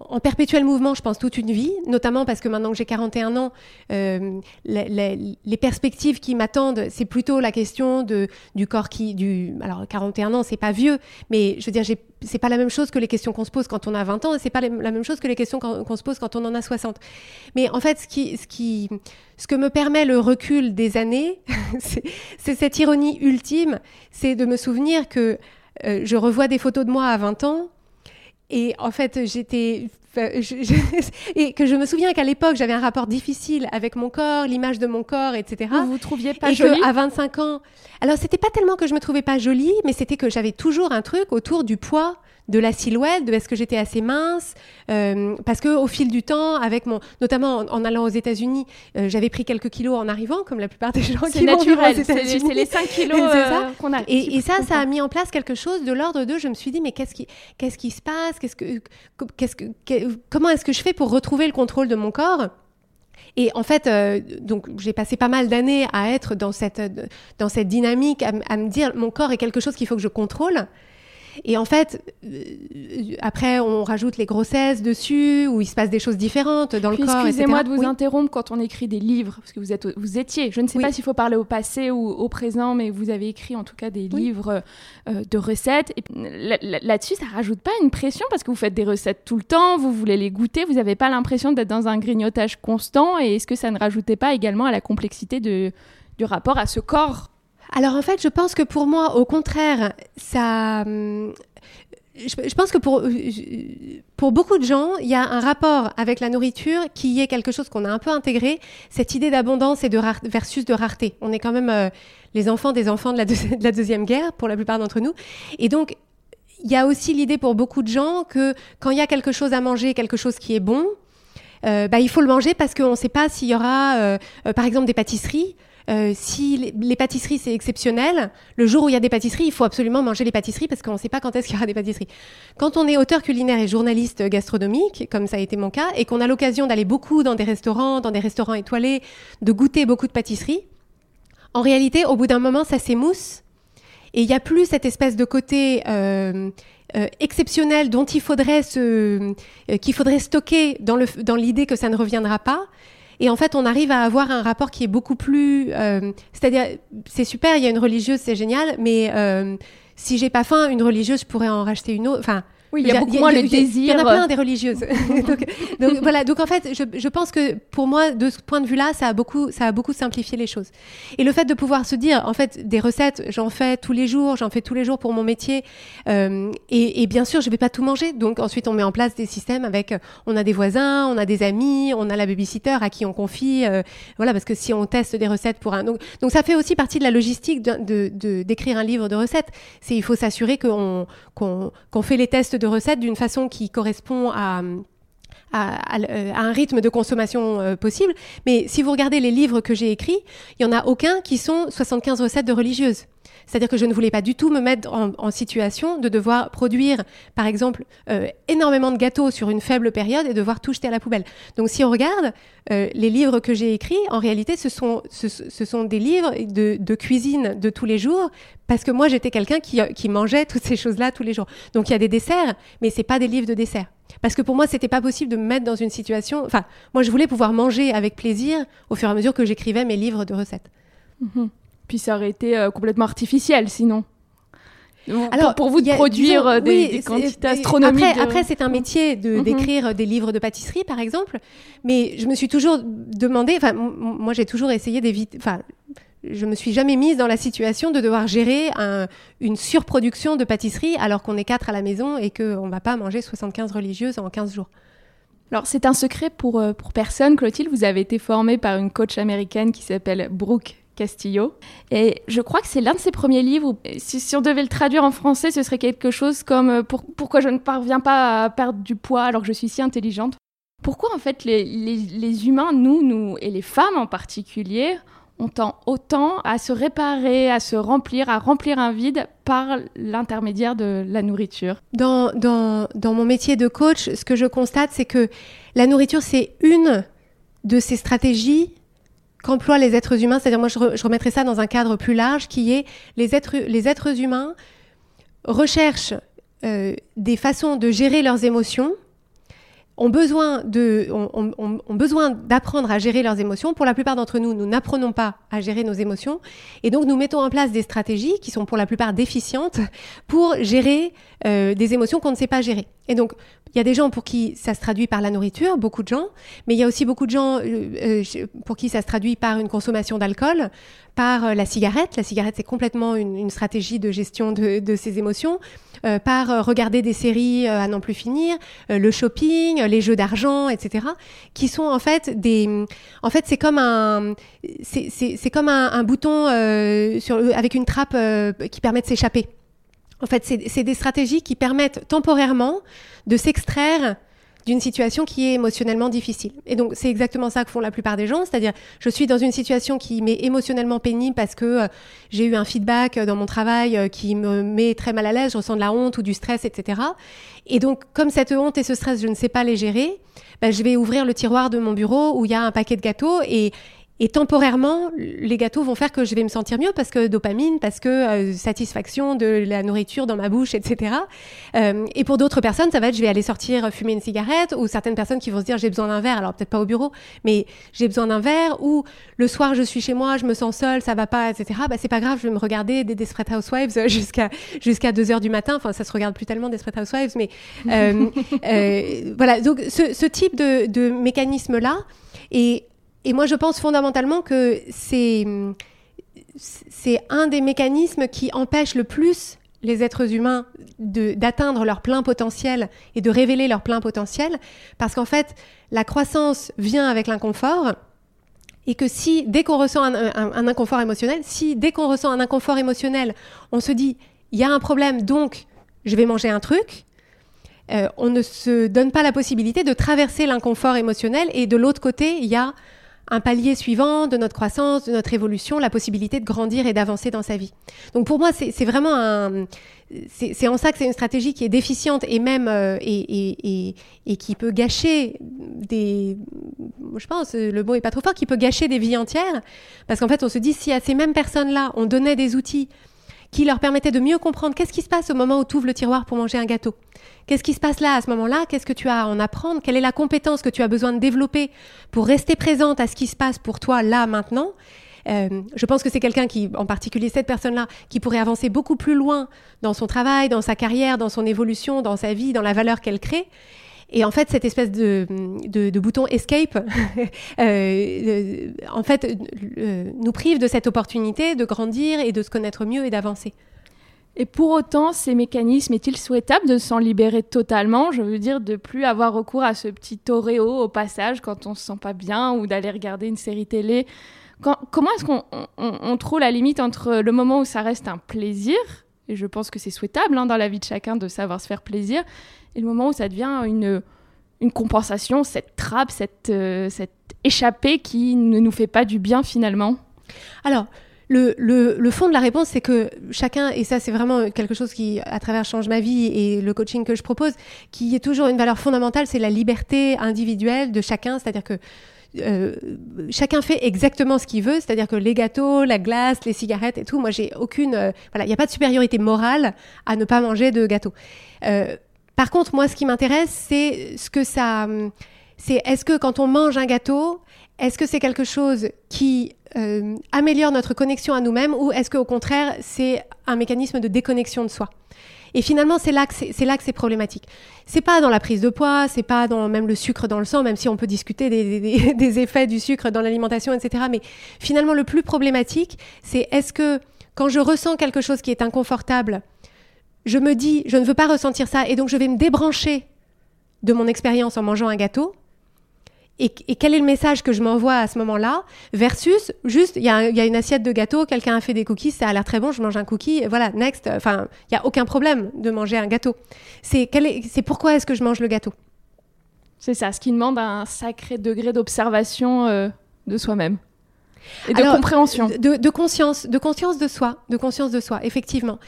en, perpétuel mouvement, je pense, toute une vie, notamment parce que maintenant que j'ai 41 ans, euh, les, les, perspectives qui m'attendent, c'est plutôt la question de du corps qui du alors 41 ans, c'est pas vieux mais je veux dire, c'est pas la même chose que les questions qu'on se pose quand on a 20 ans, et c'est pas la même chose que les questions qu'on se pose quand on en a 60. Mais en fait, ce qui, ce qui, ce que me permet le recul des années, c'est cette ironie ultime, c'est de me souvenir que euh, je revois des photos de moi à 20 ans, et en fait, j'étais et que je me souviens qu'à l'époque, j'avais un rapport difficile avec mon corps, l'image de mon corps, etc. Vous vous trouviez pas jolie À 25 ans, alors c'était pas tellement que je me trouvais pas jolie, mais c'était que j'avais toujours un truc autour du poids de la silhouette, de est-ce que j'étais assez mince, euh, parce que au fil du temps, avec mon, notamment en, allant aux États-Unis, euh, j'avais pris quelques kilos en arrivant, comme la plupart des gens qui naturel, c'est les 5 kilos euh, qu'on a. Et, ça, ça a mis en place quelque chose de l'ordre de, je me suis dit, mais qu'est-ce qui, qu'est-ce qui se passe, qu'est-ce que, qu'est-ce que, comment est-ce que je fais pour retrouver le contrôle de mon corps? Et en fait, donc j'ai passé pas mal d'années à être dans cette dans cette dynamique, à, à, me dire mon corps est quelque chose qu'il faut que je contrôle. Et en fait, euh, après, on rajoute les grossesses dessus, où il se passe des choses différentes dans le corps. Excusez-moi de vous interrompre quand on écrit des livres, parce que vous, êtes, vous étiez, je ne sais pas s'il faut parler au passé ou au présent, mais vous avez écrit en tout cas des livres euh, de recettes. Et là-dessus, ça rajoute pas une pression, parce que vous faites des recettes tout le temps, vous voulez les goûter, vous n'avez pas l'impression d'être dans un grignotage constant, et est-ce que ça ne rajoutait pas également à la complexité de, du rapport à ce corps? Alors en fait, je pense que pour moi, au contraire, ça... Hum, je, pense que pour, euh, pour beaucoup de gens, il y a un rapport avec la nourriture qui est quelque chose qu'on a un peu intégré, cette idée d'abondance et de versus de rareté. On est quand même euh, les enfants des enfants de la, de la Deuxième Guerre, pour la plupart d'entre nous. Et donc, il y a aussi l'idée pour beaucoup de gens que quand il y a quelque chose à manger, quelque chose qui est bon, euh, bah, il faut le manger parce qu'on ne sait pas s'il y aura, par exemple, des pâtisseries. Euh, si les, pâtisseries c'est exceptionnel, le jour où il y a des pâtisseries, il faut absolument manger les pâtisseries parce qu'on ne sait pas quand est-ce qu'il y aura des pâtisseries. Quand on est auteur culinaire et journaliste gastronomique, comme ça a été mon cas, et qu'on a l'occasion d'aller beaucoup dans des restaurants, dans des restaurants étoilés, de goûter beaucoup de pâtisseries, en réalité, au bout d'un moment, ça s'émousse et il n'y a plus cette espèce de côté euh, euh, exceptionnel dont il faudrait se, qu'il faudrait stocker dans l'idée que ça ne reviendra pas. Et en fait, on arrive à avoir un rapport qui est beaucoup plus. Euh, c'est-à-dire, c'est super, il y a une religieuse, c'est génial, mais euh, si j'ai pas faim, une religieuse, je pourrais en racheter une autre. Enfin, Oui, il y a beaucoup moins le désir. Il y en a plein des religieuses. donc, voilà. Donc en fait, je, je, pense que pour moi, de ce point de vue-là, ça a beaucoup, ça a beaucoup simplifié les choses. Et le fait de pouvoir se dire, en fait, des recettes, j'en fais tous les jours, j'en fais tous les jours pour mon métier. Euh, et, et, bien sûr, je vais pas tout manger. Donc ensuite, on met en place des systèmes avec, on a des voisins, on a des amis, on a la babysitter à qui on confie. Euh, voilà, parce que si on teste des recettes pour un, donc, donc ça fait aussi partie de la logistique de d'écrire de, un livre de recettes. C'est il faut s'assurer qu'on qu'on fait les tests de recettes d'une façon qui correspond à à, un rythme de consommation euh, possible. Mais si vous regardez les livres que j'ai écrits, il n'y en a aucun qui sont 75 recettes de religieuses. C'est-à-dire que je ne voulais pas du tout me mettre en, situation de devoir produire, par exemple, euh, énormément de gâteaux sur une faible période et devoir tout jeter à la poubelle. Donc si on regarde euh, les livres que j'ai écrits, en réalité, ce sont, ce, sont des livres de, cuisine de tous les jours, parce que moi, j'étais quelqu'un qui, qui mangeait toutes ces choses-là tous les jours. Donc il y a des desserts, mais c'est pas des livres de desserts. Parce que pour moi, c'était pas possible de me mettre dans une situation. Enfin, moi, je voulais pouvoir manger avec plaisir au fur et à mesure que j'écrivais mes livres de recettes. Mhm. Puis ça aurait été complètement artificiel sinon. Alors, pour, vous de produire euh, des, quantités astronomiques. Après, c'est un métier de mhm. d'écrire des livres de pâtisserie, par exemple. Mais je me suis toujours demandé. Enfin, moi, j'ai toujours essayé d'éviter. Enfin, je me suis jamais mise dans la situation de devoir gérer une surproduction de pâtisserie alors qu'on est quatre à la maison et qu'on ne va pas manger 75 religieuses en 15 jours. Alors, c'est un secret pour, euh, pour personne, Clotilde. Vous avez été formée par une coach américaine qui s'appelle Brooke Castillo. Et je crois que c'est l'un de ses premiers livres. Si, on devait le traduire en français, ce serait quelque chose comme euh, Pourquoi je ne parviens pas à perdre du poids alors que je suis si intelligente? Pourquoi en fait les, humains, nous, nous, et les femmes en particulier, on tend autant à se réparer, à se remplir, à remplir un vide par l'intermédiaire de la nourriture? Dans, dans mon métier de coach, ce que je constate, c'est que la nourriture, c'est une de ces stratégies qu'emploient les êtres humains. C'est-à-dire, moi, je, remettrai ça dans un cadre plus large qui est les êtres, les êtres humains recherchent euh, des façons de gérer leurs émotions ont besoin de, ont, besoin d'apprendre à gérer leurs émotions. Pour la plupart d'entre nous, nous n'apprenons pas à gérer nos émotions, et donc nous mettons en place des stratégies qui sont pour la plupart déficientes pour gérer euh, des émotions qu'on ne sait pas gérer. Et donc, il y a des gens pour qui ça se traduit par la nourriture, beaucoup de gens, mais il y a aussi beaucoup de gens euh, euh, pour qui ça se traduit par une consommation d'alcool, par la cigarette. La cigarette, c'est complètement une, stratégie de gestion de, ces émotions. Euh, par euh, regarder des séries euh, à n'en plus finir, le shopping, les jeux d'argent, etc., qui sont en fait des, en fait c'est comme un, c'est comme un, bouton avec une trappe qui permet de s'échapper. En fait, c'est des stratégies qui permettent temporairement de s'extraire d'une situation qui est émotionnellement difficile. Et donc, c'est exactement ça que font la plupart des gens, c'est-à-dire, je suis dans une situation qui m'est émotionnellement pénible parce que euh, j'ai eu un feedback euh, dans mon travail euh, qui me met très mal à l'aise, je ressens de la honte ou du stress, etc. Et donc, comme cette honte et ce stress, je ne sais pas les gérer, ben, je vais ouvrir le tiroir de mon bureau où il y a un paquet de gâteaux et, et temporairement, les gâteaux vont faire que je vais me sentir mieux parce que dopamine, parce que euh, satisfaction de la nourriture dans ma bouche, etc. Euh, et pour d'autres personnes, ça va être je vais aller sortir fumer une cigarette ou certaines personnes qui vont se dire j'ai besoin d'un verre, alors peut-être pas au bureau, mais j'ai besoin d'un verre ou le soir je suis chez moi, je me sens seule, ça va pas, etc. Bah c'est pas grave, je vais me regarder des Desperate Housewives jusqu'à jusqu'à 2 heures du matin. Enfin, ça se regarde plus tellement Desperate Housewives, mais euh, euh, voilà. Donc ce, ce type de, de mécanisme là et et moi, je pense fondamentalement que c'est c'est un des mécanismes qui empêche le plus les êtres humains d'atteindre leur plein potentiel et de révéler leur plein potentiel, parce qu'en fait, la croissance vient avec l'inconfort, et que si, dès qu'on ressent un, inconfort émotionnel, si dès qu'on ressent un inconfort émotionnel, on se dit, il y a un problème, donc je vais manger un truc, euh, on ne se donne pas la possibilité de traverser l'inconfort émotionnel, et de l'autre côté, il y a un palier suivant de notre croissance, de notre évolution, la possibilité de grandir et d'avancer dans sa vie. Donc pour moi, c'est vraiment un... C'est en ça que c'est une stratégie qui est déficiente et même euh, et, et, et, qui peut gâcher des, je pense, le mot est pas trop fort, qui peut gâcher des vies entières, parce qu'en fait, on se dit si à ces mêmes personnes-là, on donnait des outils qui leur permettait de mieux comprendre qu'est-ce qui se passe au moment où tu ouvres le tiroir pour manger un gâteau. Qu'est-ce qui se passe là à ce moment-là? Qu'est-ce que tu as à en apprendre? Quelle est la compétence que tu as besoin de développer pour rester présente à ce qui se passe pour toi là maintenant? Je pense que c'est quelqu'un qui, en particulier cette personne-là, qui pourrait avancer beaucoup plus loin dans son travail, dans sa carrière, dans son évolution, dans sa vie, dans la valeur qu'elle crée. Et en fait, cette espèce de, de, bouton escape, euh, en fait, euh, nous prive de cette opportunité de grandir et de se connaître mieux et d'avancer. Et pour autant, ces mécanismes, est-il souhaitable de s'en libérer totalement Je veux dire, de plus avoir recours à ce petit toréo au passage quand on se sent pas bien ou d'aller regarder une série télé? comment est-ce qu'on trouve la limite entre le moment où ça reste un plaisir, et je pense que c'est souhaitable hein, dans la vie de chacun de savoir se faire plaisir, et le moment où ça devient une, une compensation, cette trappe, cette, euh, cette échappée qui ne nous fait pas du bien finalement. Alors, le, le, le, fond de la réponse, c'est que chacun, et ça c'est vraiment quelque chose qui à travers change ma vie et le coaching que je propose, qui est toujours une valeur fondamentale, c'est la liberté individuelle de chacun, c'est-à-dire que euh, chacun fait exactement ce qu'il veut, c'est-à-dire que les gâteaux, la glace, les cigarettes et tout, moi j'ai aucune, euh, voilà, il n'y a pas de supériorité morale à ne pas manger de gâteau. Euh, par contre, moi, ce qui m'intéresse, c'est ce que ça, c'est est-ce que quand on mange un gâteau, est-ce que c'est quelque chose qui améliore notre connexion à nous-mêmes ou est-ce qu'au contraire, c'est un mécanisme de déconnexion de soi? Et finalement, c'est là que c'est là que c'est problématique. C'est pas dans la prise de poids, c'est pas dans même le sucre dans le sang, même si on peut discuter des, des effets du sucre dans l'alimentation, etc. Mais finalement, le plus problématique, c'est est-ce que quand je ressens quelque chose qui est inconfortable, je me dis, je ne veux pas ressentir ça, et donc je vais me débrancher de mon expérience en mangeant un gâteau. Et, quel est le message que je m'envoie à ce moment-là Versus, juste, il y, a une assiette de gâteau, quelqu'un a fait des cookies, ça a l'air très bon, je mange un cookie, voilà, next. Enfin, il n'y a aucun problème de manger un gâteau. C'est pourquoi est-ce que je mange le gâteau? C'est ça, ce qui demande un sacré degré d'observation euh, de soi-même. Et de compréhension. De, conscience, de conscience de soi, de conscience de soi, effectivement.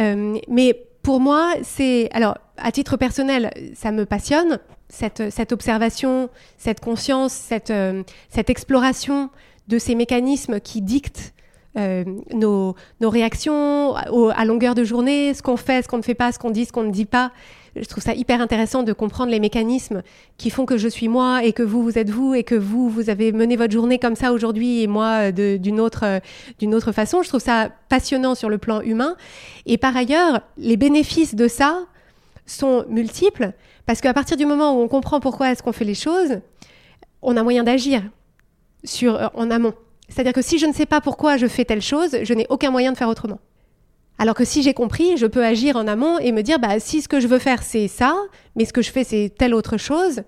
Euh, mais pour moi, c'est alors à titre personnel, ça me passionne cette, observation, cette conscience, cette, euh, cette exploration de ces mécanismes qui dictent euh, nos, réactions à longueur de journée, ce qu'on fait, ce qu'on ne fait pas, ce qu'on dit, ce qu'on ne dit pas je trouve ça hyper intéressant de comprendre les mécanismes qui font que je suis moi et que vous, vous êtes vous et que vous, vous avez mené votre journée comme ça aujourd'hui et moi euh, d'une autre, d'une autre façon. Je trouve ça passionnant sur le plan humain. Et par ailleurs, les bénéfices de ça sont multiples parce qu'à partir du moment où on comprend pourquoi est-ce qu'on fait les choses, on a moyen d'agir sur, euh, en amont. C'est-à-dire que si je ne sais pas pourquoi je fais telle chose, je n'ai aucun moyen de faire autrement. Alors que si j'ai compris, je peux agir en amont et me dire, bah, si ce que je veux faire, c'est ça, mais ce que je fais, c'est telle autre chose,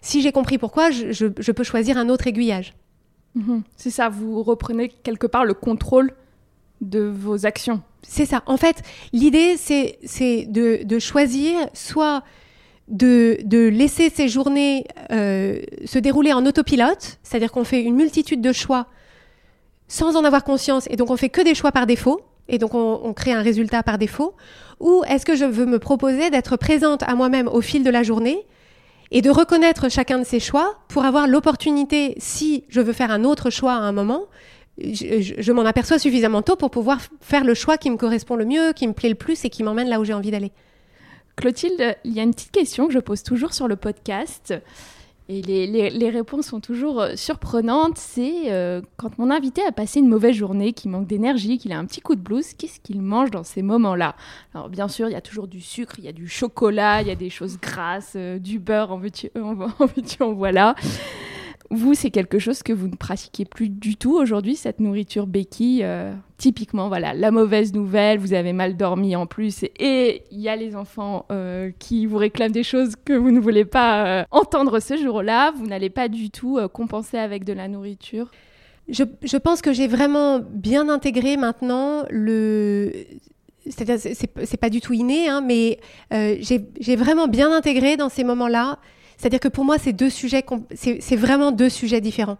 si j'ai compris pourquoi, je, peux choisir un autre aiguillage. Mhm. C'est ça, vous reprenez quelque part le contrôle de vos actions. C'est ça. En fait, l'idée, c'est de, choisir soit de, laisser ces journées euh, se dérouler en autopilote, c'est-à-dire qu'on fait une multitude de choix sans en avoir conscience, et donc on fait que des choix par défaut, et donc on, crée un résultat par défaut Ou est-ce que je veux me proposer d'être présente à moi-même au fil de la journée et de reconnaître chacun de ces choix pour avoir l'opportunité, si je veux faire un autre choix à un moment, je, m'en aperçois suffisamment tôt pour pouvoir faire le choix qui me correspond le mieux, qui me plaît le plus et qui m'emmène là où j'ai envie d'aller. Clotilde, il y a une petite question que je pose toujours sur le podcast. Et les, réponses sont toujours euh, surprenantes. C'est euh, quand mon invité a passé une mauvaise journée, qu'il manque d'énergie, qu'il a un petit coup de blues, qu'est-ce qu'il mange dans ces moments-là? Alors bien sûr, il y a toujours du sucre, il y a du chocolat, il y a des choses grasses, euh, du beurre, en veux-tu, en, en, voilà. Vous, c'est quelque chose que vous ne pratiquez plus du tout aujourd'hui, cette nourriture béquille. Euh, typiquement, voilà, la mauvaise nouvelle, vous avez mal dormi en plus, et il y a les enfants euh, qui vous réclament des choses que vous ne voulez pas euh, entendre ce jour-là. Vous n'allez pas du tout compenser avec de la nourriture. Je, pense que j'ai vraiment bien intégré maintenant le c'est-à-dire c'est pas du tout inné, hein, mais j'ai vraiment bien intégré dans ces moments-là c'est-à-dire que pour moi, c'est deux sujets, c'est vraiment deux sujets différents.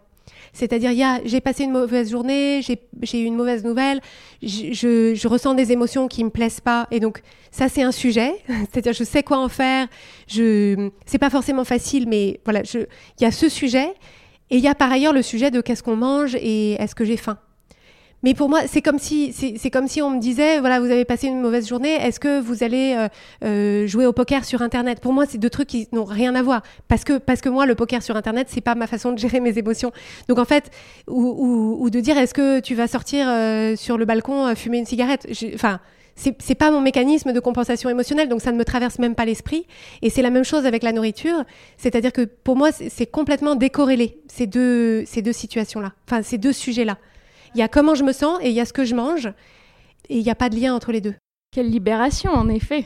C'est-à-dire, il y a, j'ai passé une mauvaise journée, j'ai eu une mauvaise nouvelle, je, ressens des émotions qui me plaisent pas, et donc ça c'est un sujet. C'est-à-dire, je sais quoi en faire. Je, c'est pas forcément facile, mais voilà, il y a ce sujet, et il y a par ailleurs le sujet de qu'est-ce qu'on mange et est-ce que j'ai faim. Mais pour moi, c'est comme si c'est comme si on me disait voilà, vous avez passé une mauvaise journée, est-ce que vous allez euh, euh, jouer au poker sur internet? Pour moi, c'est deux trucs qui n'ont rien à voir parce que parce que moi, le poker sur internet, c'est pas ma façon de gérer mes émotions. Donc en fait, ou, ou, de dire est-ce que tu vas sortir euh, sur le balcon fumer une cigarette? Enfin c'est pas mon mécanisme de compensation émotionnelle, donc ça ne me traverse même pas l'esprit. Et c'est la même chose avec la nourriture, c'est-à-dire que pour moi, c'est complètement décorrélé, ces deux, ces deux situations-là, enfin ces deux sujets-là. Il y a comment je me sens et il y a ce que je mange. Et il n'y a pas de lien entre les deux. Quelle libération, en effet.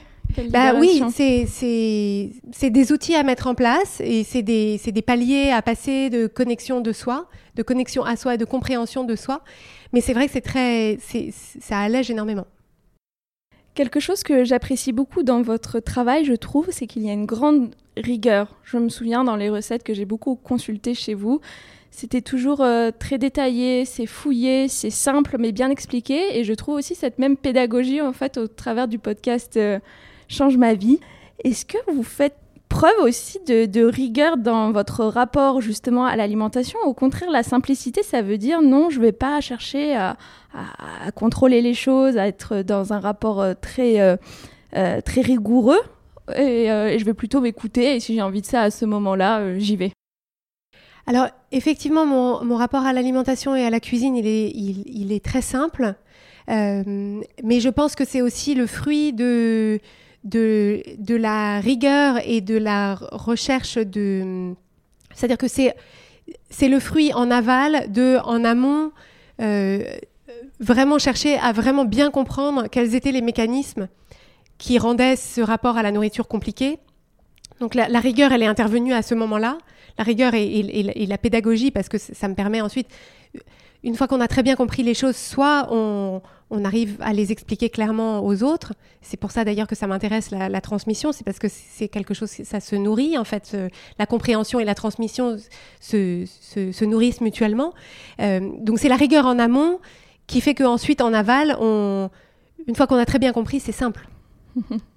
bah oui, c'est des outils à mettre en place et c'est des, des paliers à passer de connexion de soi, de connexion à soi et de compréhension de soi. Mais c'est vrai que c'est très, ça allège énormément. Quelque chose que j'apprécie beaucoup dans votre travail, je trouve, c'est qu'il y a une grande rigueur. Je me souviens dans les recettes que j'ai beaucoup consultées chez vous, c'était toujours euh, très détaillé, c'est fouillé, c'est simple mais bien expliqué. Et je trouve aussi cette même pédagogie en fait au travers du podcast euh, Change ma vie. Est-ce que vous faites preuve aussi de, rigueur dans votre rapport justement à l'alimentation? Au contraire, la simplicité, ça veut dire non, je ne vais pas chercher à, contrôler les choses, à être dans un rapport euh, très, très rigoureux. Et, et, je vais plutôt m'écouter et si j'ai envie de ça à ce moment-là, j'y vais. Alors, effectivement, mon, rapport à l'alimentation et à la cuisine, il est, très simple. Euh, mais je pense que c'est aussi le fruit de, la rigueur et de la recherche de... C'est-à-dire que c'est, c'est le fruit en aval de, en amont, euh, vraiment chercher à vraiment bien comprendre quels étaient les mécanismes qui rendaient ce rapport à la nourriture compliqué. Donc la, la rigueur, elle est intervenue à ce moment-là la rigueur et, la pédagogie, parce que ça me permet ensuite, une fois qu'on a très bien compris les choses, soit on, arrive à les expliquer clairement aux autres. C'est pour ça d'ailleurs que ça m'intéresse la, transmission, c'est parce que c'est quelque chose, ça se nourrit en fait. la compréhension et la transmission se, nourrissent mutuellement. Euh, donc c'est la rigueur en amont qui fait qu'ensuite en aval, on, une fois qu'on a très bien compris, c'est simple.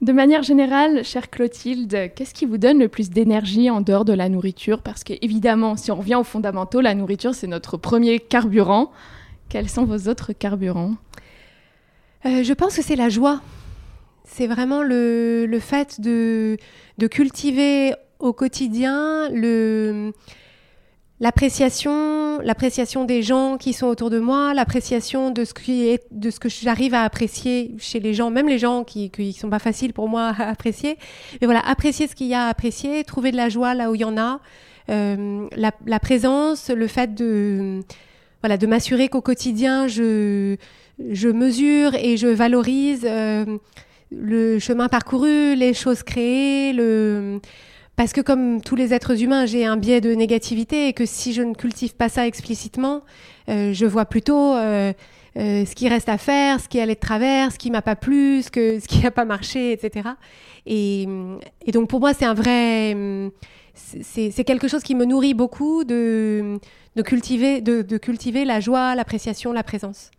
De manière générale, chère Clotilde, qu'est-ce qui vous donne le plus d'énergie en dehors de la nourriture? Parce que évidemment, si on revient aux fondamentaux, la nourriture, c'est notre premier carburant. Quels sont vos autres carburants? Euh, Je pense que c'est la joie. C'est vraiment le, le fait de, de, cultiver au quotidien le, l'appréciation, l'appréciation des gens qui sont autour de moi, l'appréciation de ce qui est, de ce que j'arrive à apprécier chez les gens, même les gens qui, qui sont pas faciles pour moi à apprécier. Mais voilà, apprécier ce qu'il y a à apprécier, trouver de la joie là où il y en a, euh, la, la, présence, le fait de, voilà, de m'assurer qu'au quotidien je, je mesure et je valorise euh, le chemin parcouru, les choses créées, le parce que comme tous les êtres humains, j'ai un biais de négativité et que si je ne cultive pas ça explicitement, euh, je vois plutôt euh, euh, ce qui reste à faire, ce qui allait de travers, ce qui m'a pas plu, ce, que, ce qui n'a pas marché, etc. Et, et, donc pour moi, c'est un vrai... C'est quelque chose qui me nourrit beaucoup de, de, cultiver, de, de cultiver la joie, l'appréciation, la présence.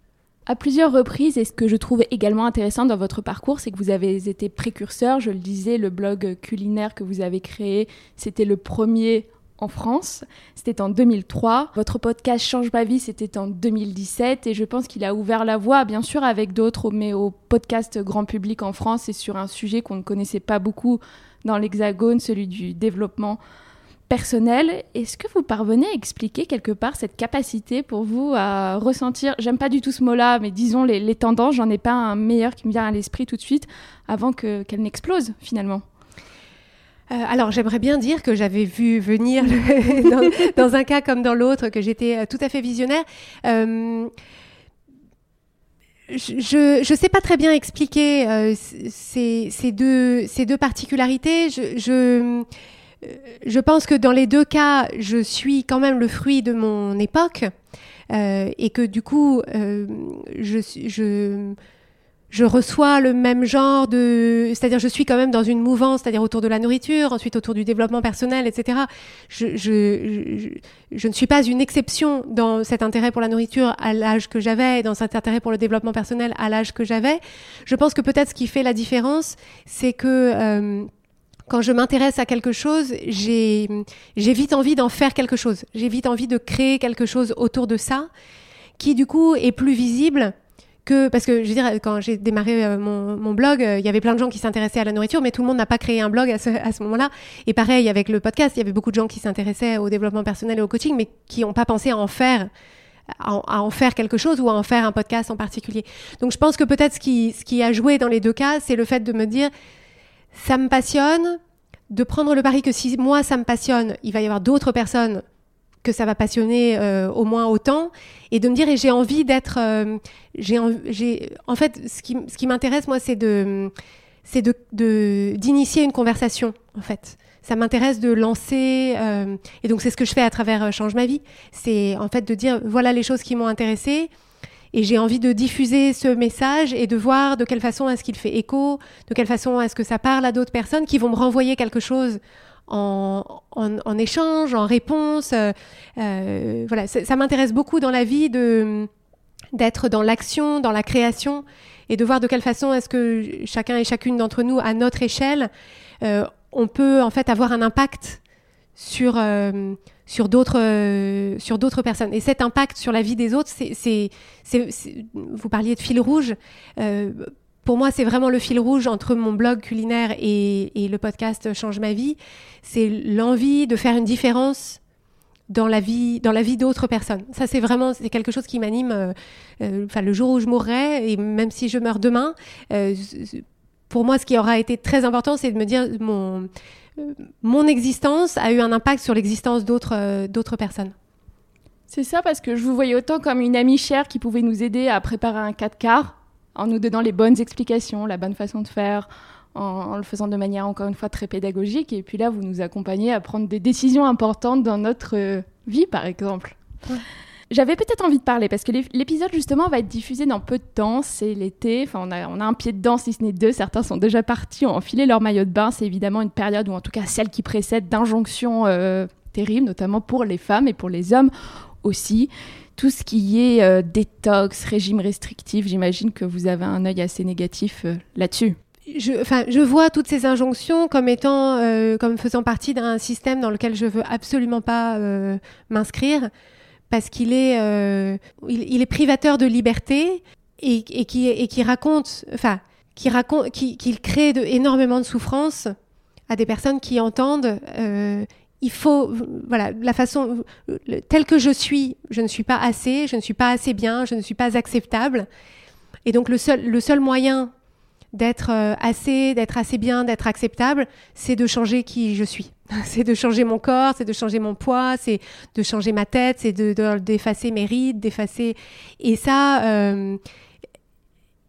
À plusieurs reprises, et ce que je trouve également intéressant dans votre parcours, c'est que vous avez été précurseur. Je le disais, le blog culinaire que vous avez créé, c'était le premier en France. C'était en 2003. Votre podcast Change ma vie, c'était en 2017. Et je pense qu'il a ouvert la voie, bien sûr, avec d'autres, mais au podcast grand public en France et sur un sujet qu'on ne connaissait pas beaucoup dans l'Hexagone, celui du développement personnel. Est-ce que vous parvenez à expliquer quelque part cette capacité pour vous à ressentir, j'aime pas du tout ce mot-là, mais disons les, tendances, j'en ai pas un meilleur qui me vient à l'esprit tout de suite, avant que, qu'elle n'explose finalement? Euh, alors j'aimerais bien dire que j'avais vu venir dans, un cas comme dans l'autre, que j'étais euh, tout à fait visionnaire. Euh, je ne sais pas très bien expliquer ces, deux, particularités. je je pense que dans les deux cas, je suis quand même le fruit de mon époque euh, et que du coup, euh, je, je, je reçois le même genre de... C'est-à-dire je suis quand même dans une mouvance, c'est-à-dire autour de la nourriture, ensuite autour du développement personnel, etc. Je, je, je, ne suis pas une exception dans cet intérêt pour la nourriture à l'âge que j'avais, dans cet intérêt pour le développement personnel à l'âge que j'avais. Je pense que peut-être ce qui fait la différence, c'est que... Euh, quand je m'intéresse à quelque chose, j'ai vite envie d'en faire quelque chose. J'ai vite envie de créer quelque chose autour de ça qui du coup est plus visible que parce que je veux dire quand j'ai démarré euh, mon, blog, euh, il y avait plein de gens qui s'intéressaient à la nourriture, mais tout le monde n'a pas créé un blog à ce, à ce moment-là. Et pareil avec le podcast, il y avait beaucoup de gens qui s'intéressaient au développement personnel et au coaching, mais qui n'ont pas pensé à en faire à en, faire quelque chose ou à en faire un podcast en particulier. Donc je pense que peut-être ce qui, ce qui a joué dans les deux cas, c'est le fait de me dire ça me passionne, de prendre le pari que si moi ça me passionne, il va y avoir d'autres personnes que ça va passionner euh, au moins autant. Et de me dire et j'ai envie d'être euh, j'ai en fait ce qui ce qui m'intéresse moi c'est de c'est de d'initier une conversation en fait. Ça m'intéresse de lancer euh, et donc c'est ce que je fais à travers change ma vie. C'est en fait de dire voilà les choses qui m'ont intéressé et j'ai envie de diffuser ce message et de voir de quelle façon est-ce qu'il fait écho de quelle façon est-ce que ça parle à d'autres personnes qui vont me renvoyer quelque chose en, échange, en réponse. Euh, euh, voilà, ça, m'intéresse beaucoup dans la vie de d'être dans l'action, dans la création, et de voir de quelle façon est-ce que chacun et chacune d'entre nous, à notre échelle, euh, on peut en fait avoir un impact sur sur d'autres sur d'autres personnes. Et cet impact sur la vie des autres, c'est vous parliez de fil rouge pour moi, c'est vraiment le fil rouge entre mon blog culinaire et, le podcast Change ma vie. C'est l'envie de faire une différence dans la vie, d'autres personnes. Ça, c'est vraiment quelque chose qui m'anime. Euh, euh, enfin, le jour où je mourrai, et même si je meurs demain, euh, pour moi, ce qui aura été très important, c'est de me dire mon mon existence a eu un impact sur l'existence d'autres d'autres personnes. C'est ça, parce que je vous voyais autant comme une amie chère qui pouvait nous aider à préparer un 4 quarts en nous donnant les bonnes explications, la bonne façon de faire, en, le faisant de manière encore une fois très pédagogique. Et puis là, vous nous accompagnez à prendre des décisions importantes dans notre euh, vie, par exemple. J'avais peut-être envie de parler parce que l'épisode justement va être diffusé dans peu de temps, c'est l'été, enfin on a, un pied dedans si ce n'est deux, certains sont déjà partis, ont enfilé leur maillot de bain, c'est évidemment une période ou en tout cas celle qui précède d'injonctions euh, terribles, notamment pour les femmes et pour les hommes aussi tout ce qui est euh, détox, régime restrictif, j'imagine que vous avez un œil assez négatif euh, là-dessus. Je, enfin, je vois toutes ces injonctions comme étant, comme faisant partie d'un système dans lequel je veux absolument pas m'inscrire, parce qu'il est, il, est privateur de liberté et, et, qui, raconte, enfin, qui raconte, qui, qui crée énormément de souffrance à des personnes qui entendent il faut, voilà, la façon telle que je suis, je ne suis pas assez, je ne suis pas assez bien, je ne suis pas acceptable. Et donc le seul, le seul moyen d'être euh, assez, d'être assez bien, d'être acceptable, c'est de changer qui je suis. c'est de changer mon corps, c'est de changer mon poids, c'est de changer ma tête, c'est de d'effacer mes rides, d'effacer. Et ça, euh,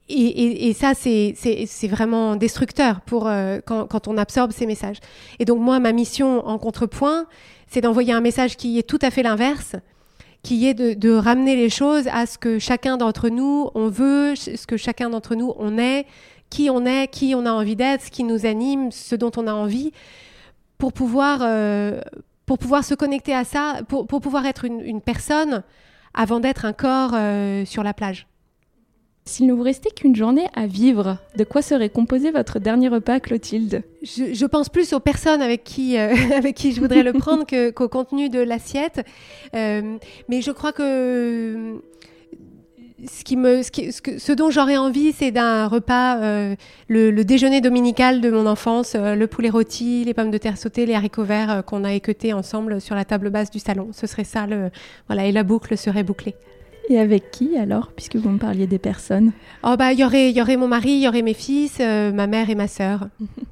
et, ça, c'est vraiment destructeur pour euh, quand, on absorbe ces messages. Et donc moi, ma mission en contrepoint, c'est d'envoyer un message qui est tout à fait l'inverse, qui est de, ramener les choses à ce que chacun d'entre nous on veut, ce que chacun d'entre nous on est, qui on est, qui on a envie d'être, ce qui nous anime, ce dont on a envie, pour pouvoir euh, pour pouvoir se connecter à ça, pour, pouvoir être une, personne avant d'être un corps euh, sur la plage. S'il ne vous restait qu'une journée à vivre, de quoi serait composé votre dernier repas, Clotilde? Je, pense plus aux personnes avec qui, euh, avec qui je voudrais le prendre qu'au contenu de l'assiette. Mais je crois que ce, qui me, ce, dont j'aurais envie, c'est d'un repas, le, déjeuner dominical de mon enfance, le poulet rôti, les pommes de terre sautées, les haricots verts qu'on a équeutés ensemble sur la table basse du salon. Ce serait ça, le, voilà, et la boucle serait bouclée. Et avec qui alors, puisque vous me parliez des personnes? Oh bah il y aurait, y aurait mon mari, il y aurait mes fils, euh, ma mère et ma sœur.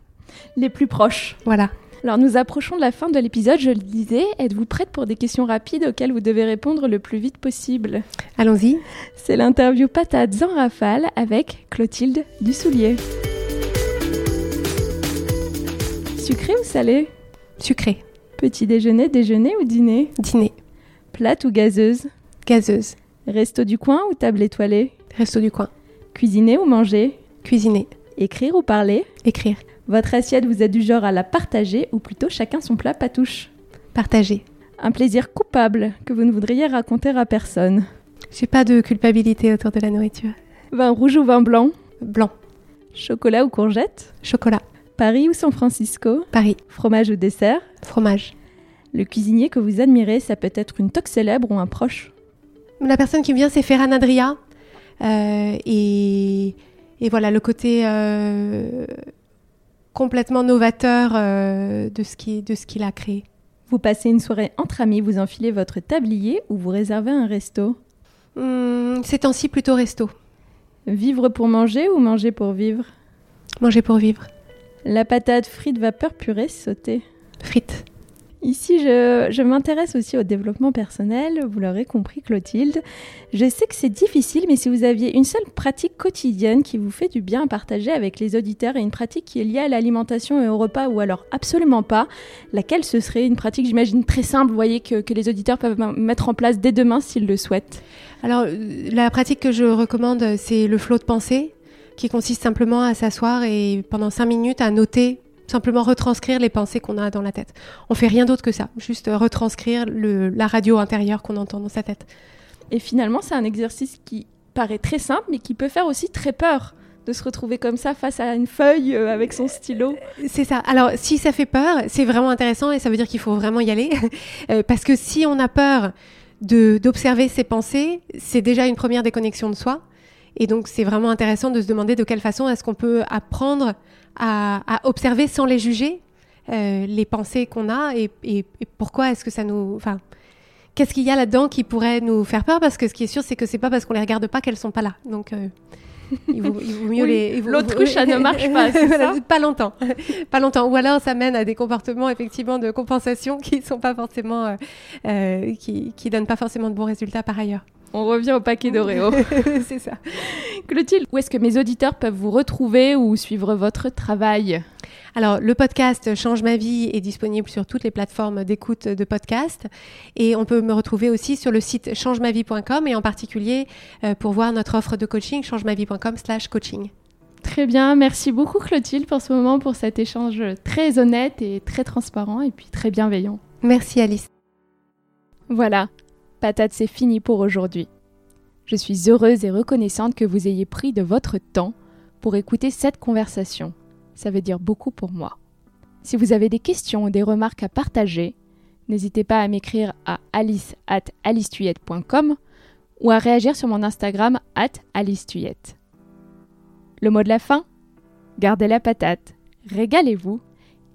Les plus proches. Voilà. Alors nous approchons de la fin de l'épisode, je le disais. Êtes-vous prête pour des questions rapides auxquelles vous devez répondre le plus vite possible? Allons-y. C'est l'interview patate en rafale avec Clotilde Dussoulier. Sucré ou salé? Sucré. Petit déjeuner, déjeuner ou dîner? Dîner. Plate ou gazeuse? Gazeuse. Resto du coin ou table étoilée? Resto du coin. Cuisiner ou manger? Cuisiner. Écrire ou parler? Écrire. Votre assiette, vous êtes du genre à la partager ou plutôt chacun son plat patouche? Partager. Un plaisir coupable que vous ne voudriez raconter à personne J'ai pas de culpabilité autour de la nourriture. Vin rouge ou vin blanc? Blanc. Chocolat ou courgette? Chocolat. Paris ou San Francisco? Paris. Fromage ou dessert? Fromage. Le cuisinier que vous admirez, ça peut être une toque célèbre ou un proche La personne qui me vient, c'est Ferran Adria. et, et, voilà, le côté complètement novateur de ce qu'il a créé. Vous passez une soirée entre amis, vous enfilez votre tablier ou vous réservez un resto? Hmm, Ces temps-ci, plutôt resto. Vivre pour manger ou manger pour vivre? Manger pour vivre. La patate frite vapeur purée sautée Frite. Ici, je, m'intéresse aussi au développement personnel, vous l'aurez compris Clotilde. Je sais que c'est difficile, mais si vous aviez une seule pratique quotidienne qui vous fait du bien à partager avec les auditeurs et une pratique qui est liée à l'alimentation et au repas, ou alors absolument pas, laquelle ce serait une pratique, j'imagine, très simple, voyez, que, que les auditeurs peuvent mettre en place dès demain s'ils le souhaitent? Alors, la pratique que je recommande, c'est le flot de pensée, qui consiste simplement à s'asseoir et pendant cinq minutes à noter simplement retranscrire les pensées qu'on a dans la tête. On fait rien d'autre que ça, juste retranscrire le, la radio intérieure qu'on entend dans sa tête. Et finalement, c'est un exercice qui paraît très simple, mais qui peut faire aussi très peur de se retrouver comme ça face à une feuille euh, avec son stylo. C'est ça. Alors, si ça fait peur, c'est vraiment intéressant et ça veut dire qu'il faut vraiment y aller. Euh, parce que si on a peur d'observer ses pensées, c'est déjà une première déconnexion de soi. Et donc, c'est vraiment intéressant de se demander de quelle façon est-ce qu'on peut apprendre à, observer sans les juger euh, les pensées qu'on a et, pourquoi est-ce que ça nous. Enfin, qu'est-ce qu'il y a là-dedans qui pourrait nous faire peur? Parce que ce qui est sûr, c'est que c'est pas parce qu'on les regarde pas qu'elles sont pas là. Donc. Euh, il, vaut, mieux les. L'autruche, ça ne marche pas. ça pas longtemps. pas longtemps. Ou alors, ça mène à des comportements, effectivement, de compensation qui sont pas forcément. Euh, qui, qui donnent pas forcément de bons résultats par ailleurs. On revient au paquet d'Oreo. c'est ça. Clotilde, où est-ce que mes auditeurs peuvent vous retrouver ou suivre votre travail? Alors, le podcast Change ma vie est disponible sur toutes les plateformes d'écoute de podcast et on peut me retrouver aussi sur le site changemavie.com et en particulier euh, pour voir notre offre de coaching changemavie.com/coaching. Très bien, merci beaucoup Clotilde pour ce moment, pour cet échange très honnête et très transparent et puis très bienveillant. Merci Alice. Voilà, Patate, c'est fini pour aujourd'hui. Je suis heureuse et reconnaissante que vous ayez pris de votre temps pour écouter cette conversation. Ça veut dire beaucoup pour moi. Si vous avez des questions ou des remarques à partager, n'hésitez pas à m'écrire à alice at ou à réagir sur mon Instagram at alicetuyette. Le mot de la fin Gardez la patate, régalez-vous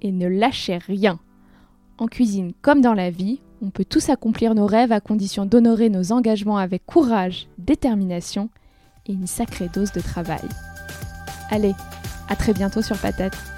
et ne lâchez rien. En cuisine comme dans la vie, on peut tous accomplir nos rêves à condition d'honorer nos engagements avec courage, détermination et une sacrée dose de travail. Allez, à très bientôt sur Patate.